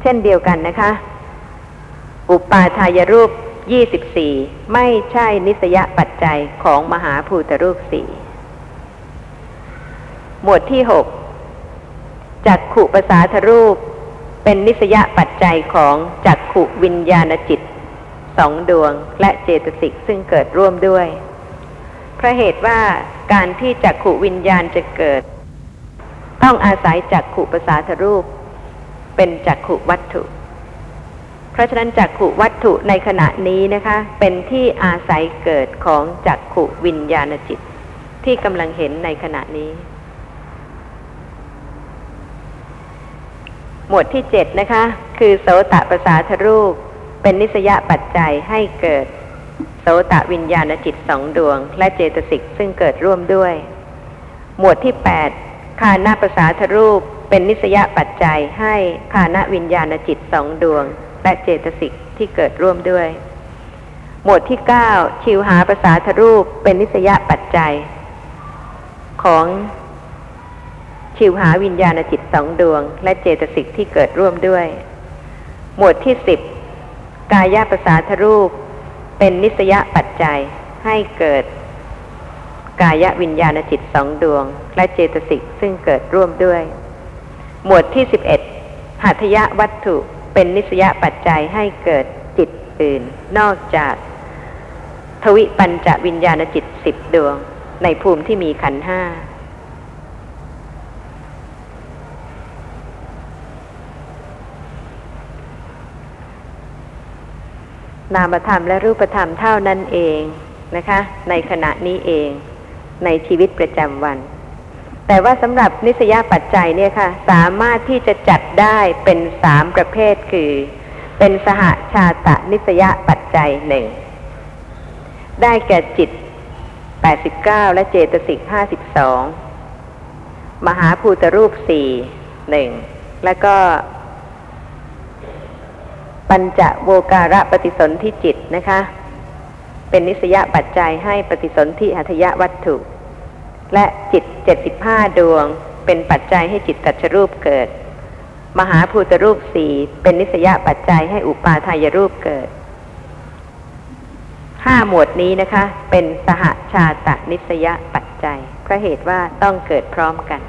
เช่นเดียวกันนะคะ อุปาทายรูปยี่สิบสี่ไม่ใช่นิสยปัจจัยของมหาภูตรูปสี่หมวดที่หกจักขุปสาทรูป เป็นนิสยปัจจัยของจักขุวิญญาณจิตสองดวงและเจตสิกซึ่งเกิดร่วมด้วย เพราะเหตุว่า การที่จักขุวิญญาณจะเกิด ต้องอาศัยจักขุประสาทรูป เป็นจักขุวัตถุ เพราะฉะนั้นจักขุวัตถุในขณะนี้นะคะ เป็นที่อาศัยเกิดของจักขุวิญญาณจิต ที่กำลังเห็นในขณะนี้ หมวดที่เจ็ดนะคะ คือโสตประสาทรูป เป็นนิสยปัจจัยให้เกิด โสตะวิญญาณจิตสองดวง และเจตสิกซึ่งเกิดร่วมด้วย หมวดที่แปดคานาประสาทรูปเป็นนิสยปัจจัยให้คานวิญญาณจิตสองดวง และเจตสิกที่เกิดร่วมด้วย หมวดที่เก้าชิวหาประสาทรูปเป็นนิสยปัจจัย ของชิวหาวิญญาณจิตสองดวง และเจตสิกที่เกิดร่วมด้วย หมวดที่สิบกายประสาทรูป เป็นนิสยปัจจัยให้เกิดกายวิญญาณจิตสองดวง และเจตสิกซึ่งเกิดร่วมด้วย หมวดที่สิบเอ็ดหัตถยวัตถุเป็นนิสยปัจจัยให้เกิดจิตอื่น นอกจาก ทวิปัญจวิญญาณจิตสิบดวง ในภูมิที่มีขันห้า นามธรรมและรูปธรรมเท่านั้นเองนะคะ ในขณะนี้เองในชีวิตประจำวัน แต่ว่าสำหรับนิสยาปัจจัยเนี่ยค่ะ สามารถที่จะจัดได้เป็นสามประเภทคือ เป็นสหชาตะนิสยาปัจจัยหนึ่งได้แก่จิต 89 และเจตสิก 52 มหาภูตรูป 4 1 แล้วก็ ปัญจโวการะปฏิสนธิจิตนะคะ เป็นนิสยปัจจัยให้ปฏิสนธิหัตยวัตถุ และจิต75ดสิบห้าดวง เป็นปัจจัยให้จิตตัชรูปเกิด มหาภูตรูปสี่เป็นนิสยปัจจัยให้อุปาทายรูปเกิดห้าหมวดนี้นะคะ เป็นสหชาตนิสยปัจจัยเพราะเหตุว่าต้องเกิดพร้อมกัน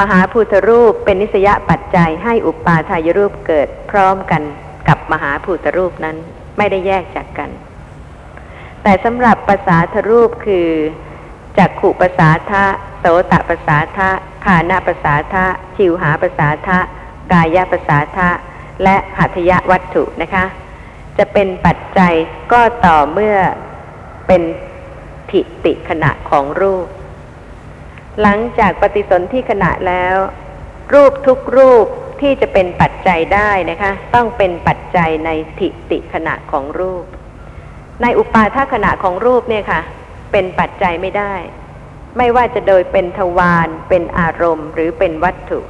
มหาภูตรูปเป็นนิสยปัจจัยให้อุปาทายรูปเกิดพร้อมกันกับมหาภูตรูปนั้นไม่ได้แยกจากกัน แต่สำหรับภาษาทรูปคือจักขุภาษาทะโสตภาษาทะคานาภาษาทะชิวหาภาษาทะกายภาษาทะและหัตถยวัตถุนะคะ จะเป็นปัจจัยก็ต่อเมื่อเป็นทิติขณะของรูป หลังจากปฏิสนธิขณะแล้ว รูปทุกรูปที่จะเป็นปัจจัยได้นะคะ ต้องเป็นปัจจัยในทิติขณะของรูป ในอุปาทขณะของรูปเนี่ยค่ะ เป็นปัจจัยไม่ได้ ไม่ว่าจะโดยเป็นทวารเป็นอารมณ์หรือเป็นวัตถุ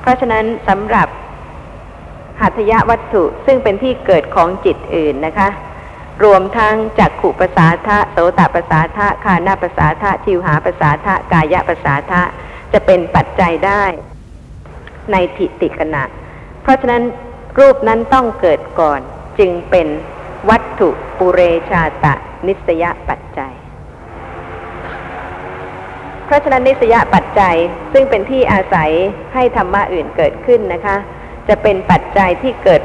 เพราะฉะนั้นสำหรับหัตถยวัตถุซึ่งเป็นที่เกิดของจิตอื่นนะคะ รวมทั้งจักขุภาษาทะโสตภาษาทะคานาภาษาทะชิวหาภาษาทะกายภาษาทะจะเป็นปัจจัยได้ ในทิติขณะ เพราะฉะนั้นรูปนั้นต้องเกิดก่อนจึงเป็นวัตถุปุเรชาตะ นิสยปัจจัย เพราะฉะนั้นนิสยปัจจัยซึ่งเป็นที่อาศัยให้ธรรมะอื่นเกิดขึ้นนะคะ จะเป็นปัจจัยที่เกิด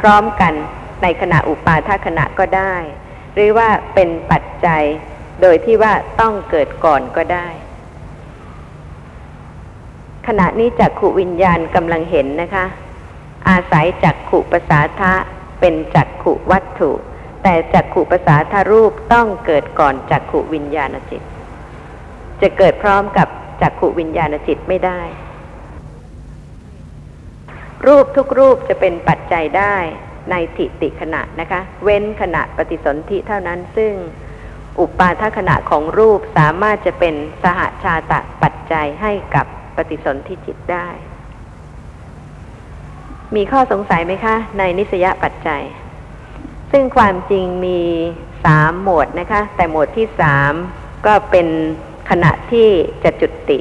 พร้อมกัน ในขณะอุปาทขณะก็ได้ หรือว่าเป็นปัจจัยโดยที่ว่าต้องเกิดก่อนก็ได้ ขณะนี้จักขุวิญญาณกำลังเห็นนะคะ อาศัยจักขุภาษาทะเป็นจักขุวัตถุ แต่จักขุภาษาทารูปต้องเกิดก่อนจักขุวิญญาณจิต จะเกิดพร้อมกับจักขุวิญญาณจิตไม่ได้ รูปทุกรูปจะเป็นปัจจัยได้ ในทิติขณะนะคะ เว้นขณะปฏิสนธิเท่านั้นซึ่งอุปาทขณะของรูปสามารถจะเป็นสหชาตะปัจจัยให้กับปฏิสนธิจิตได้ มีข้อสงสัยไหมคะ ในนิสยปัจจัย ซึ่งความจริงมีสามหมวดนะคะ แต่หมวดที่สามก็เป็นขณะที่จะจุติ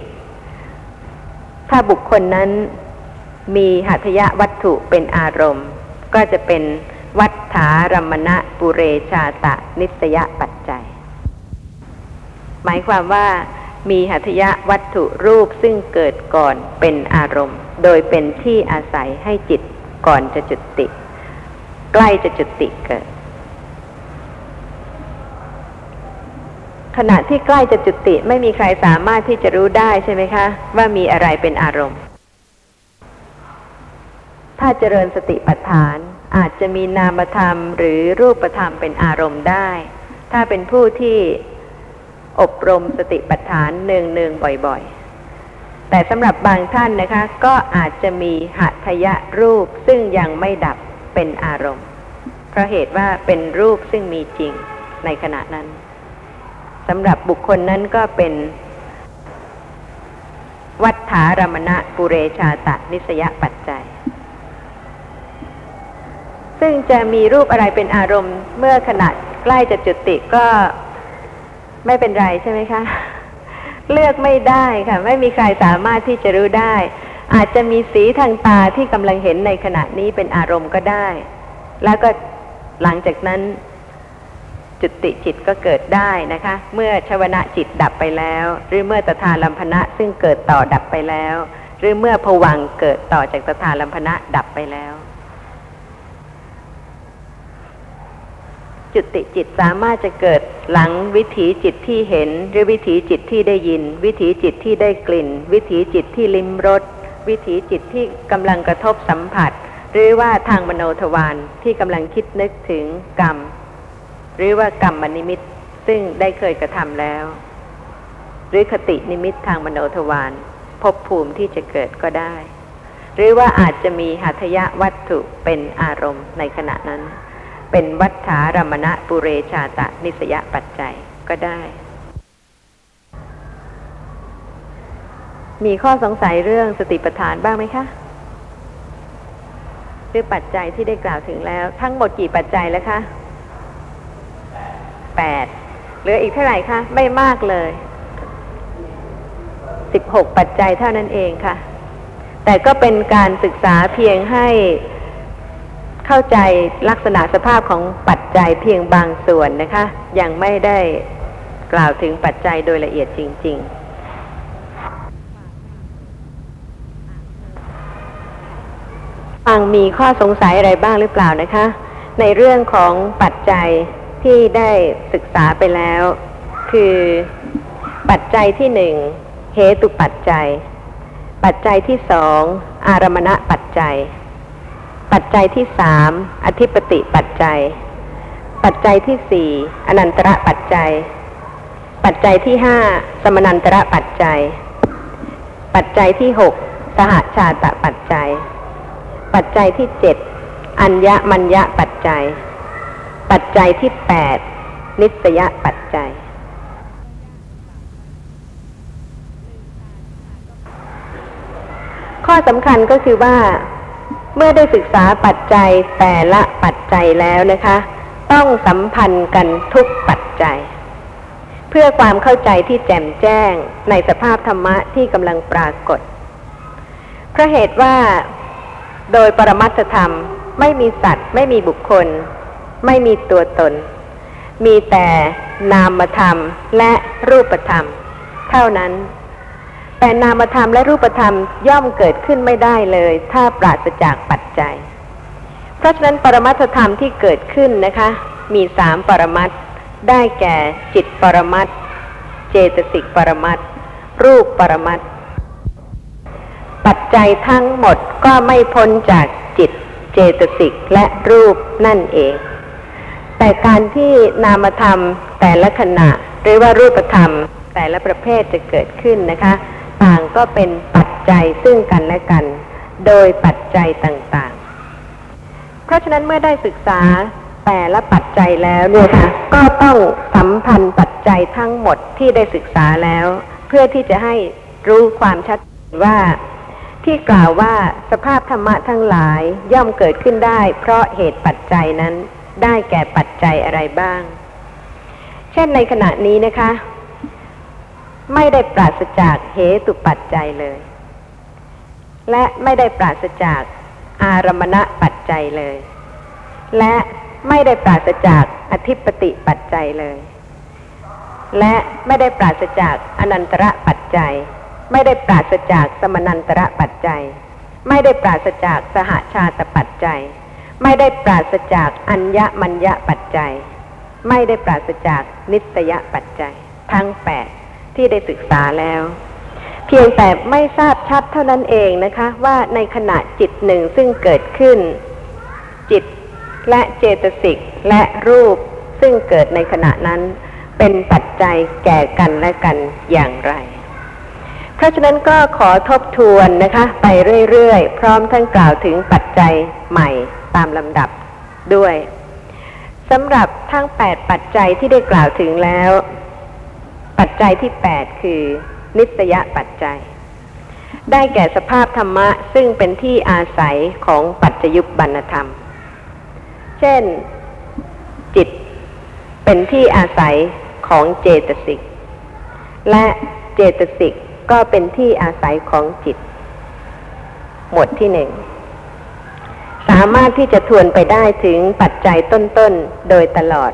ถ้าบุคคลนั้นมีหัตถยวัตถุเป็นอารมณ์ ก็จะเป็นวัฏฐารมณะปุเรชาตะนิสยปัจจัย หมายความว่ามีหัตถยวัตถุรูปซึ่งเกิดก่อนเป็นอารมณ์ โดยเป็นที่อาศัยให้จิตก่อนจะจุติ ใกล้จะจุติเกิด ขณะที่ใกล้จะจุติไม่มีใครสามารถที่จะรู้ได้ใช่ไหมคะ ว่ามีอะไรเป็นอารมณ์ ถ้าเจริญสติปัฏฐาน อาจจะมีนามธรรมหรือรูปธรรมเป็นอารมณ์ได้ ถ้าเป็นผู้ที่อบรมสติปัฏฐานเนืองๆบ่อยๆ แต่สำหรับบางท่านนะคะ ก็อาจจะมีหัตถยรูปซึ่งยังไม่ดับเป็นอารมณ์ เพราะเหตุว่าเป็นรูปซึ่งมีจริงในขณะนั้นสำหรับบุคคลนั้นก็เป็น วัฏฐารมณะปุเรชาตะนิสยปัจจัย ซึ่งจะมีรูปอะไรเป็นอารมณ์ เมื่อขณะใกล้จะจุติก็ไม่เป็นไรใช่ไหมคะ เลือกไม่ได้ค่ะ ไม่มีใครสามารถที่จะรู้ได้ อาจจะมีสีทางตาที่กำลังเห็นในขณะนี้เป็นอารมณ์ก็ได้ แล้วก็หลังจากนั้นจุติจิตก็เกิดได้นะคะ เมื่อชวนะจิตดับไปแล้ว หรือเมื่อตถาลัมพนะซึ่งเกิดต่อดับไปแล้ว หรือเมื่อผวังเกิดต่อจากตถาลัมพนะดับไปแล้ว จุติจิตสามารถจะเกิดหลังวิถีจิตที่เห็น หรือวิถีจิตที่ได้ยิน วิถีจิตที่ได้กลิ่น วิถีจิตที่ลิ้มรสวิถีจิตที่กำลังกระทบสัมผัส หรือว่าทางมโนทวารที่กำลังคิดนึกถึงกรรม หรือว่ากรรมนิมิตซึ่งได้เคยกระทำแล้ว หรือคตินิมิตทางมโนทวารภพภูมิที่จะเกิดก็ได้ หรือว่าอาจจะมีหัตถยวัตถุเป็นอารมณ์ในขณะนั้น เป็นวัฏฐารมณะปุเรชาตะนิสยปัจจัยก็ได้ มีข้อสงสัยเรื่องสติปัฏฐานบ้างไหมคะหรือปัจจัยที่ได้กล่าวถึงแล้ว ทั้งหมดกี่ปัจจัยแล้วคะแปดเหลืออีกเท่าไหร่คะ ไม่มากเลยสิบหกปัจจัยเท่านั้นเองค่ะ แต่ก็เป็นการศึกษาเพียงให้ เข้าใจลักษณะสภาพของปัจจัยเพียงบางส่วนนะคะ ยังไม่ได้กล่าวถึงปัจจัยโดยละเอียดจริง ๆฟังมีข้อสงสัยอะไรบ้างหรือเปล่านะคะ ในเรื่องของปัจจัยที่ได้ศึกษาไปแล้ว คือปัจจัยที่หนึ่งเหตุปัจจัย ปัจจัยที่สองอารมณปัจจัย ปัจจัยที่สามอธิปติปัจจัย ปัจจัยที่สี่อนันตระปัจจัย ปัจจัยที่ห้าสมนันตระปัจจัย ปัจจัยที่หกสหชาตปัจจัย ปัจจัยที่เจ็ดอัญญมัญญปัจจัย ปัจจัยที่แปดนิสยปัจจัยข้อสำคัญก็คือว่า เมื่อได้ศึกษาปัจจัยแต่ละปัจจัยแล้วนะคะ ต้องสัมพันธ์กันทุกปัจจัย เพื่อความเข้าใจที่แจ่มแจ้งในสภาพธรรมะที่กำลังปรากฏเพราะเหตุว่าโดยปรมัตธรรม ไม่มีสัตว์ ไม่มีบุคคล ไม่มีตัวตน มีแต่นามธรรมและรูปธรรม เท่านั้น แต่นามธรรมและรูปธรรมย่อมเกิดขึ้นไม่ได้เลย ถ้าปราศจากปัจจัย เพราะฉะนั้นปรมัตธรรมที่เกิดขึ้นนะคะ มีสามปรมัตได้แก่จิตปรมัตเจตสิกปรมัตรูปปรมัตปัจจัยทั้งหมดก็ไม่พ้นจากจิตเจตสิกและรูปนั่นเอง แต่การที่นามธรรมแต่ละขณะ หรือว่ารูปธรรมแต่ละประเภทจะเกิดขึ้นนะคะ ต่างก็เป็นปัจจัยซึ่งกันและกัน โดยปัจจัยต่างๆ เพราะฉะนั้นเมื่อได้ศึกษาแต่ละปัจจัยแล้วเนี่ยค่ะก็ต้องสัมพันธ์ปัจจัยทั้งหมดที่ได้ศึกษาแล้ว เพื่อที่จะให้รู้ความชัดว่าที่กล่าวว่าสภาพธรรมะทั้งหลายย่อมเกิดขึ้นได้ เพราะเหตุปัจจัยนั้นได้แก่ปัจจัยอะไรบ้าง เช่นในขณะนี้นะคะ ไม่ได้ปราศจากเหตุปัจจัยเลย และไม่ได้ปราศจากอารมณปัจจัยเลย และไม่ได้ปราศจากอธิปติปัจจัยเลย และไม่ได้ปราศจากอนันตระปัจจัย ไม่ได้ปราศจากสมนันตระปัจจัย ไม่ได้ปราศจากสหชาตปัจจัย ไม่ได้ปราศจากอัญญมัญญปัจจัย ไม่ได้ปราศจากนิสยปัจจัย ทั้งแปด ที่ได้ศึกษาแล้ว เพียงแต่ไม่ทราบชัดเท่านั้นเองนะคะ ว่าในขณะจิตหนึ่งซึ่งเกิดขึ้น จิตและเจตสิกและรูปซึ่งเกิดในขณะนั้น เป็นปัจจัยแก่กันและกันอย่างไร เพราะฉะนั้นก็ขอทบทวนนะคะ ไปเรื่อยๆ พร้อมทั้งกล่าวถึงปัจจัยใหม่ตามลำดับด้วยสำหรับทั้ง8ปัจจัยที่ได้กล่าวถึงแล้ว จจัยที่8คือ นิสยปัจจัย ได้แก่สภาพธรรมะซึ่งเป็นที่อาศัยของปัจจยุบันธรรม เช่น จิตเป็นที่อาศัยของเจตสิก และเจตสิกก็เป็นที่อาศัยของจิต หมวดที่หนึ่งสามารถที่จะทวนไปได้ถึงปัจจัยต้นๆโดยตลอด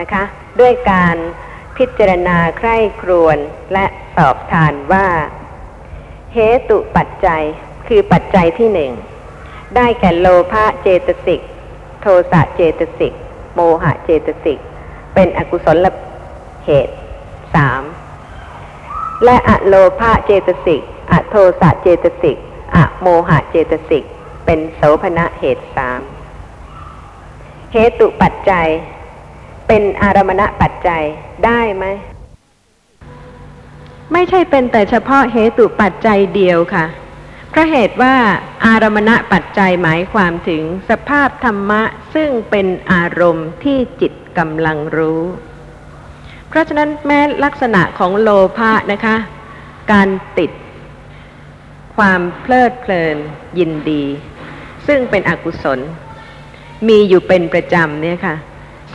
นะคะ ด้วยการ พิจารณาใคร่ครวญและสอบทานว่า เหตุปัจจัยคือปัจจัยที่หนึ่ง ได้แก่โลภะเจตสิก โทสะเจตสิก โมหะเจตสิก เป็นอกุศลเหตุสามและอะโลภะเจตสิกอะโทสะเจตสิกอะโมหะเจตสิก เป็นโสภณะเหตุสามเหตุปัจจัย เป็นอารมณะปัจจัย ได้ไหม ไม่ใช่เป็นแต่เฉพาะเหตุปัจจัยเดียวค่ะ เพราะเหตุว่าอารมณะปัจจัยหมายความถึงสภาพธรรมะซึ่งเป็นอารมณ์ที่จิตกำลังรู้ เพราะฉะนั้นแม้ลักษณะของโลภะนะคะ การติด ความเพลิดเพลินยินดี ซึ่งเป็นอกุศล มีอยู่เป็นประจำเนี่ยค่ะ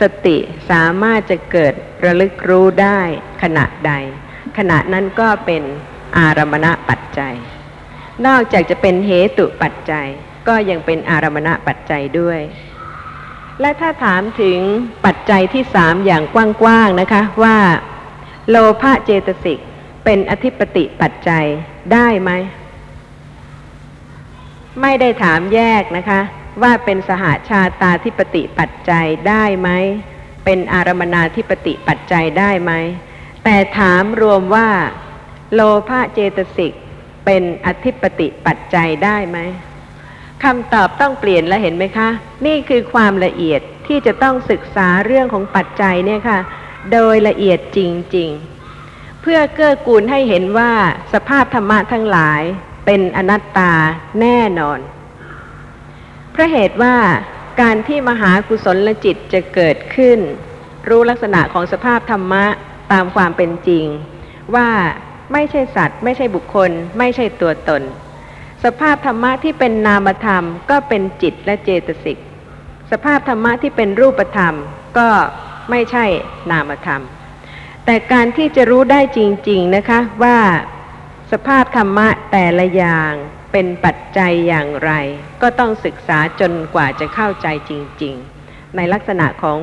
สติสามารถจะเกิดระลึกรู้ได้ขณะใด ขณะนั้นก็เป็นอารมณะปัจจัย นอกจากจะเป็นเหตุปัจจัย ก็ยังเป็นอารมณะปัจจัยด้วย และถ้าถามถึงปัจจัยที่สามอย่างกว้างๆนะคะว่า โลภะเจตสิกเป็นอธิปติปัจจัยได้ไหม ไม่ได้ถามแยกนะคะ ว่าเป็นสหาชาตาธิปติปัจจัยได้ไหม เป็นอารมนาธิปติปัจจัยได้ไหม แต่ถามรวมว่า โลภะเจตสิกเป็นอธิปติปัจจัยได้ไหมคำตอบต้องเปลี่ยนแล้วเห็นไหมคะ นี่คือความละเอียดที่จะต้องศึกษาเรื่องของปัจจัยเนี่ยค่ะ โดยละเอียดจริง ๆ เพื่อเกื้อกูลให้เห็นว่าสภาพธรรมะทั้งหลายเป็นอนัตตาแน่นอน ราะเหตุว่าการที่มหากุศลจิตจะเกิดขึ้น รู้ลักษณะของสภาพธรรมะตามความเป็นจริง ว่าไม่ใช่สัตว์ ไม่ใช่บุคคล ไม่ใช่ตัวตน สภาพธรรมะที่เป็นนามธรรม ก็เป็นจิตและเจตสิกสภาพธรรมะที่เป็นรูปธรรมก็ไม่ใช่นามธรรม แต่การที่จะรู้ได้จริง ๆนะคะว่าสภาพธรรมะแต่ละอย่าง เป็นปัจจัยอย่างไร ก็ต้องศึกษาจนกว่าจะเข้าใจจริง ๆ ในลักษณะของ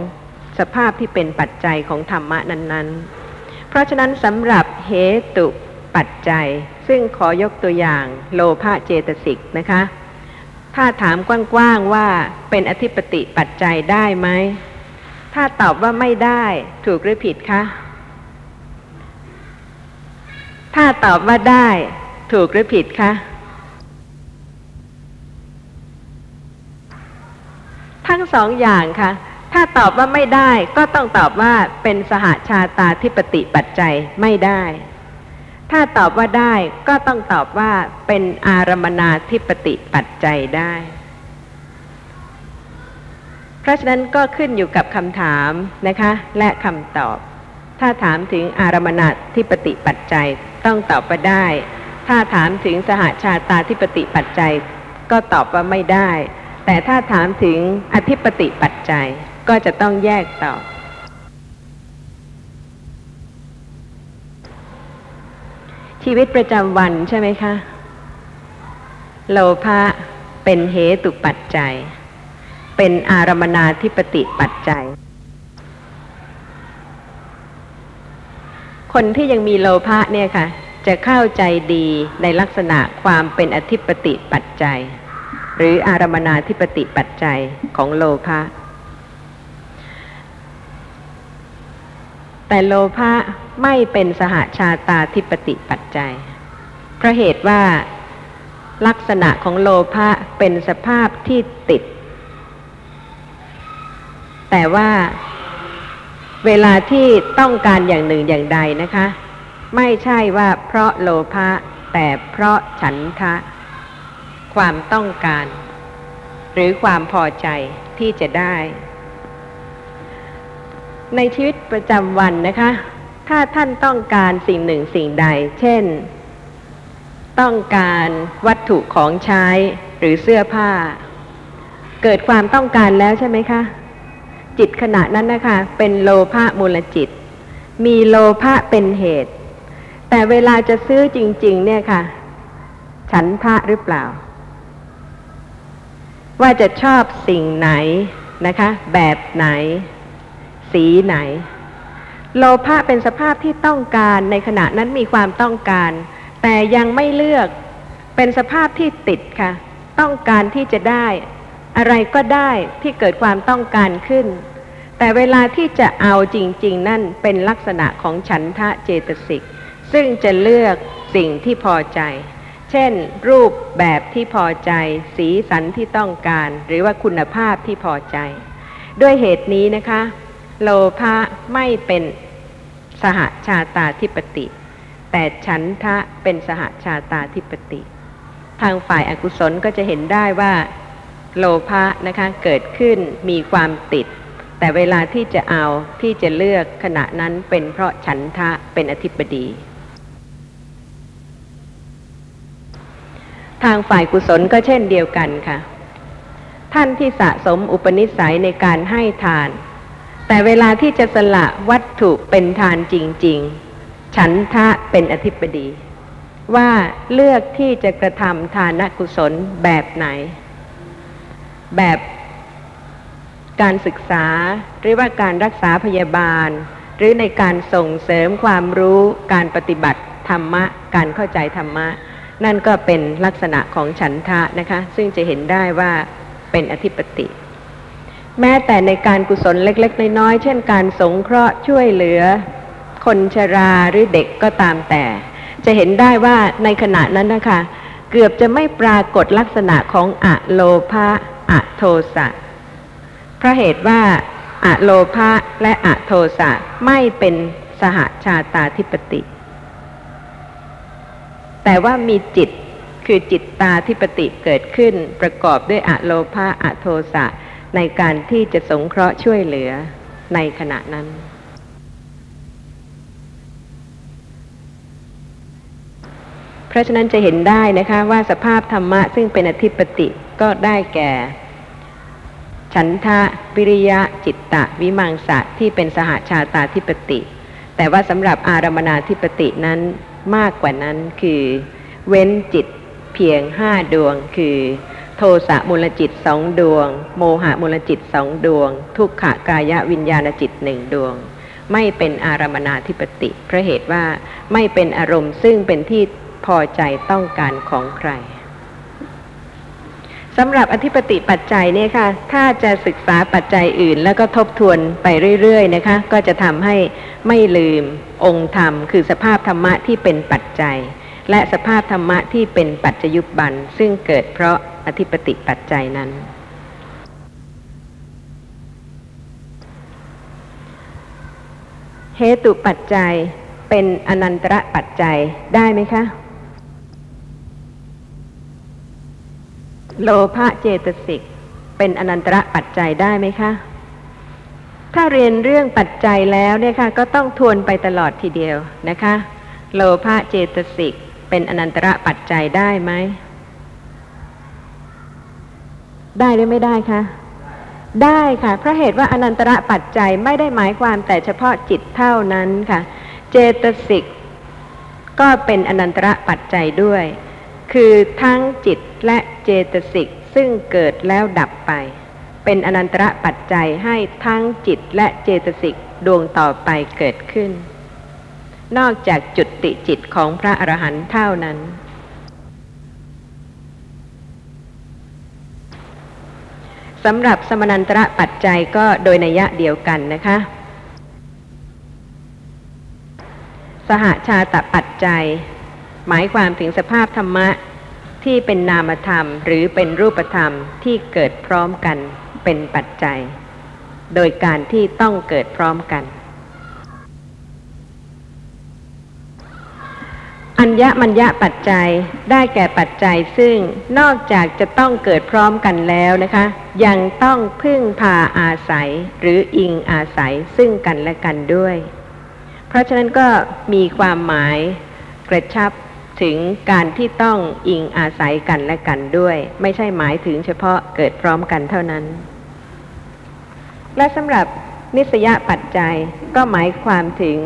สภาพที่เป็นปัจจัยของธรรมะนั้น ๆ เพราะฉะนั้นสำหรับเหตุปัจจัย ซึ่งขอยกตัวอย่างโลภะเจตสิกนะคะ ถ้าถามกว้างๆว่าเป็นอธิปติปัจจัยได้ไหม ถ้าตอบว่าไม่ได้ถูกหรือผิดคะถ้าตอบว่าได้ถูกหรือผิดคะ ทั้งสองอย่างค่ะ ถ้าตอบว่าไม่ได้ก็ต้องตอบว่าเป็นสหาชาตาธิปติปัจจัยไม่ได้ ถ้าตอบว่าได้ก็ต้องตอบว่าเป็นอารมนาธิปติปัจจัยได้ เพราะฉะนั้นก็ขึ้นอยู่กับคำถามนะคะ และคำตอบ ถ้าถามถึงอารมนาธิปติปัจจัยต้องตอบว่าได้ ถ้าถามถึงสหาชาตาธิปติปัจจัย ก็ตอบว่าไม่ได้ แต่ถ้าถามถึงอธิปติปัจจัยก็จะต้องแยกต่อ ชีวิตประจำวันใช่ไหมคะ โลภะเป็นเหตุปัจจัย เป็นอารมนาธิปติปัจจัย คนที่ยังมีโลภะเนี่ยค่ะ จะเข้าใจดีในลักษณะความเป็นอธิปติปัจจัย หรืออารมนาธิปติปัจจัยของโลภะ แต่โลภะไม่เป็นสหาชาตาธิปติปัจจัย เพราะเหตุว่าลักษณะของโลภะเป็นสภาพที่ติด แต่ว่าเวลาที่ต้องการอย่างหนึ่งอย่างใดนะคะ ไม่ใช่ว่าเพราะโลภะแต่เพราะฉันทะ ความต้องการ หรือความพอใจที่จะได้ ในชีวิตประจำวันนะคะ ถ้าท่านต้องการสิ่งหนึ่งสิ่งใด เช่น ต้องการวัตถุของใช้หรือเสื้อผ้า เกิดความต้องการแล้วใช่ไหมคะจิตขณะนั้นนะคะ เป็นโลภะมูลจิต มีโลภะเป็นเหตุ แต่เวลาจะซื้อจริง ๆ เนี่ยค่ะ ฉันทะหรือเปล่า ว่าจะชอบสิ่งไหนนะคะ แบบไหน สีไหน โลภะเป็นสภาพที่ต้องการในขณะนั้นมีความต้องการ แต่ยังไม่เลือกเป็นสภาพที่ติดค่ะ ต้องการที่จะได้ อะไรก็ได้ที่เกิดความต้องการขึ้น แต่เวลาที่จะเอาจริง ๆ นั่นเป็นลักษณะของฉันทะเจตสิก ซึ่งจะเลือกสิ่งที่พอใจ เช่น รูปแบบที่พอใจ สีสันที่ต้องการ หรือว่าคุณภาพที่พอใจ ด้วยเหตุนี้นะคะ โลภะไม่เป็นสหาชาตาธิปติ แต่ฉันทะเป็นสหาชาตาธิปติ ทางฝ่ายอากุศลก็จะเห็นได้ว่า โลภะนะคะเกิดขึ้นมีความติด แต่เวลาที่จะเอาที่จะเลือกขณะนั้นเป็นเพราะฉันทะเป็นอธิปดี ทางฝ่ายกุศลก็เช่นเดียวกันค่ะ ท่านที่สะสมอุปนิสัยในการให้ทาน แต่เวลาที่จะสละวัตถุเป็นทานจริง ๆ ฉันทะเป็นอธิปดี ว่าเลือกที่จะกระทำทานกุศลแบบไหน แบบการศึกษาหรือว่าการรักษาพยาบาล หรือในการส่งเสริมความรู้การปฏิบัติธรรมะ การเข้าใจธรรมะ นั่นก็เป็นลักษณะของฉันทะนะคะ ซึ่งจะเห็นได้ว่าเป็นอธิปติ แม้แต่ในการกุศลเล็ก ๆ น้อยๆเช่นการสงเคราะห์ช่วยเหลือ คนชราหรือเด็กก็ตามแต่ จะเห็นได้ว่าในขณะนั้นนะคะ เกือบจะไม่ปรากฏลักษณะของอะโลภะอะโทสะเพราะเหตุว่าอะโลภะและอะโทสะไม่เป็นสหชาตาธิปติ แต่ว่ามีจิตคือจิตตาธิปติเกิดขึ้น ประกอบด้วยอะโลภะอะโทสะในการที่จะสงเคราะห์ช่วยเหลือในขณะนั้น เพราะฉะนั้นจะเห็นได้นะคะว่าสภาพธรรมะซึ่งเป็นอธิปติก็ได้แก่ ฉันทะวิริยะจิตตะวิมังสะที่เป็นสหชาตาธิปติ แต่ว่าสำหรับอารมนาธิปตินั้น มากกว่านั้นคือ เว้นจิตเพียงห้าดวง คือ โทสะมูลจิตสองดวง โมหะมูลจิตสองดวง ทุกขกายวิญญาณจิตหนึ่งดวง ไม่เป็นอารมนาธิปติเพราะเหตุว่าไม่เป็นอารมณ์ซึ่งเป็นที่พอใจต้องการของใคร สำหรับอธิปติปัจจัยเนี่ยค่ะ ถ้าจะศึกษาปัจจัยอื่น แล้วก็ทบทวนไปเรื่อยๆนะคะ ก็จะทำให้ไม่ลืมองค์ธรรม คือสภาพธรรมะที่เป็นปัจจัย และสภาพธรรมะที่เป็นปัจจยุบัน ซึ่งเกิดเพราะอธิปติปัจจัยนั้น เหตุปัจจัยเป็นอนันตระปัจจัยได้ไหมคะ โลภะเจตสิก เป็นอนันตระปัจจัยได้ไหมคะ ถ้าเรียนเรื่องปัจจัยแล้วเนี่ยค่ะก็ต้องทวนไปตลอดทีเดียวนะคะ โลภะเจตสิก เป็นอนันตระปัจจัยได้ไหม ได้หรือไม่ได้คะได้ค่ะ เพราะเหตุว่าอนันตระปัจจัยไม่ได้หมายความแต่เฉพาะจิตเท่านั้นค่ะ เจตสิก ก็เป็นอนันตระปัจจัยด้วย คือทั้งจิตและเจตสิกซึ่งเกิดแล้วดับไป เป็นอนันตระปัจจัยให้ทั้งจิตและเจตสิกดวงต่อไปเกิดขึ้น นอกจากจุดติจิตของพระอรหันต์เท่านั้น สำหรับสมนันตระปัจจัยก็โดยนัยะเดียวกันนะคะ สหชาตปัจจัย หมายความถึงสภาพธรรมะที่เป็นนามธรรมหรือเป็นรูปธรรมที่เกิดพร้อมกันเป็นปัจจัย โดยการที่ต้องเกิดพร้อมกัน อัญญมัญญะปัจจัยได้แก่ปัจจัยซึ่งนอกจากจะต้องเกิดพร้อมกันแล้วนะคะ ยังต้องพึ่งพาอาศัยหรืออิงอาศัยซึ่งกันและกันด้วย เพราะฉะนั้นก็มีความหมายกระชับ ถึงการที่ต้องอิงอาศัยกันและกันด้วย ไม่ใช่หมายถึงเฉพาะเกิดพร้อมกันเท่านั้น และสำหรับนิสยปัจจัยก็หมายความถึง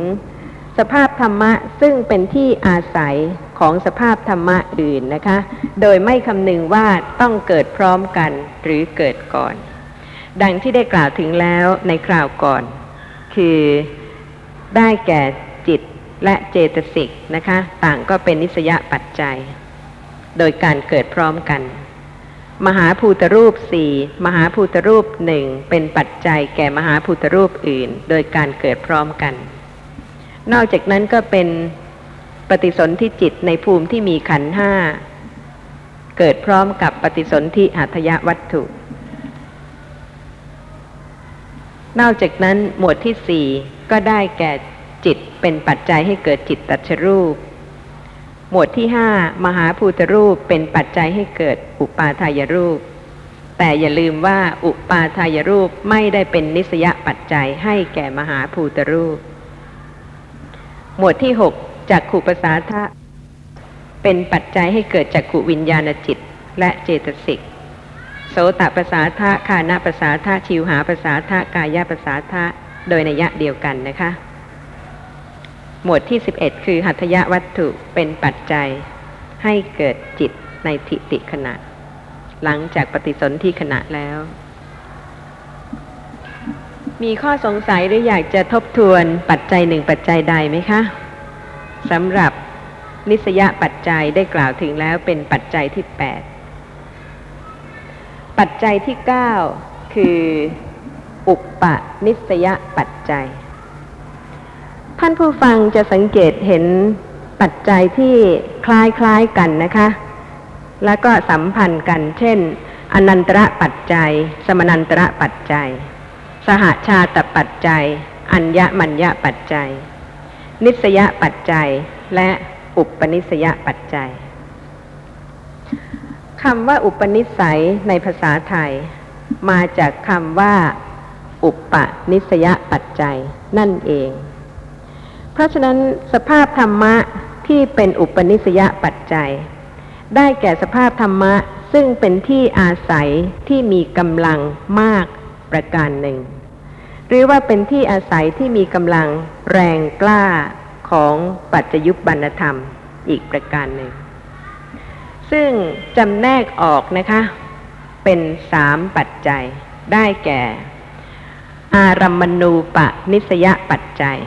สภาพธรรมะซึ่งเป็นที่อาศัยของสภาพธรรมะอื่นนะคะ โดยไม่คำนึงว่าต้องเกิดพร้อมกันหรือเกิดก่อน ดังที่ได้กล่าวถึงแล้วในคราวก่อน คือได้แก่ และเจตสิกนะคะ ต่างก็เป็นนิสยปัจจัย โดยการเกิดพร้อมกัน มหาภูตรูปสี่มหาภูตรูปหนึ่งเป็นปัจจัยแก่มหาภูตรูปอื่น โดยการเกิดพร้อมกัน นอกจากนั้นก็เป็นปฏิสนธิจิตในภูมิที่มีขันห้าเกิดพร้อมกับปฏิสนธิอัตยวัตถุ นอกจากนั้นหมวดที่สี่ก็ได้แก่ จิตเป็นปัจจัยให้เกิดจิตตัชรูป หมวดที่ห้ามหาภูตรูปเป็นปัจจัยให้เกิดอุปาทายรูป แต่อย่าลืมว่าอุปาทายรูปไม่ได้เป็นนิสยปัจจัยให้แก่มหาภูตรูป หมวดที่หกจากขุปสาทะเป็นปัจจัยให้เกิดจากขุวิญญาณจิตและเจตสิกโสตประสาทะคานาประสาทะชิวหาประสาทะกายประสาทะโดยนัยยะเดียวกันนะคะ หมวดที่ 11 คือหัตถยวัตถุเป็นปัจจัย ให้เกิดจิตในทิฏฐิขณะ หลังจากปฏิสนธิขณะแล้ว มีข้อสงสัยหรืออยากจะทบทวนปัจจัยหนึ่งปัจจัยใดไหมคะสำหรับนิสยปัจจัยได้กล่าวถึงแล้วเป็นปัจจัยที่ 8 ปัจจัยที่ 9 คือ อุปปนิสยปัจจัย ท่านผู้ฟังจะสังเกตเห็นปัจจัยที่คล้ายๆกันนะคะ แล้วก็สัมพันธ์กัน เช่น อนันตระปัจจัย สมนันตระปัจจัย สหชาตปัจจัย อัญญมัญญปัจจัย นิสยปัจจัย และอุปนิสยปัจจัยคำว่าอุปนิสัยในภาษาไทย มาจากคำว่า อุปนิสยปัจจัย นั่นเอง ราะฉะนั้นสภาพธรรมะที่เป็นอุปนิสยปัจจัย ได้แก่สภาพธรรมะซึ่งเป็นที่อาศัยที่มีกำลังมากประการหนึ่ง หรือว่าเป็นที่อาศัยที่มีกำลังแรงกล้าของปัจจยุบันธรรมอีกประการหนึ่ง ซึ่งจำแนกออกนะคะ เป็นสามปัจจัยได้แก่ อารัมมณูปนิสยปัจจัย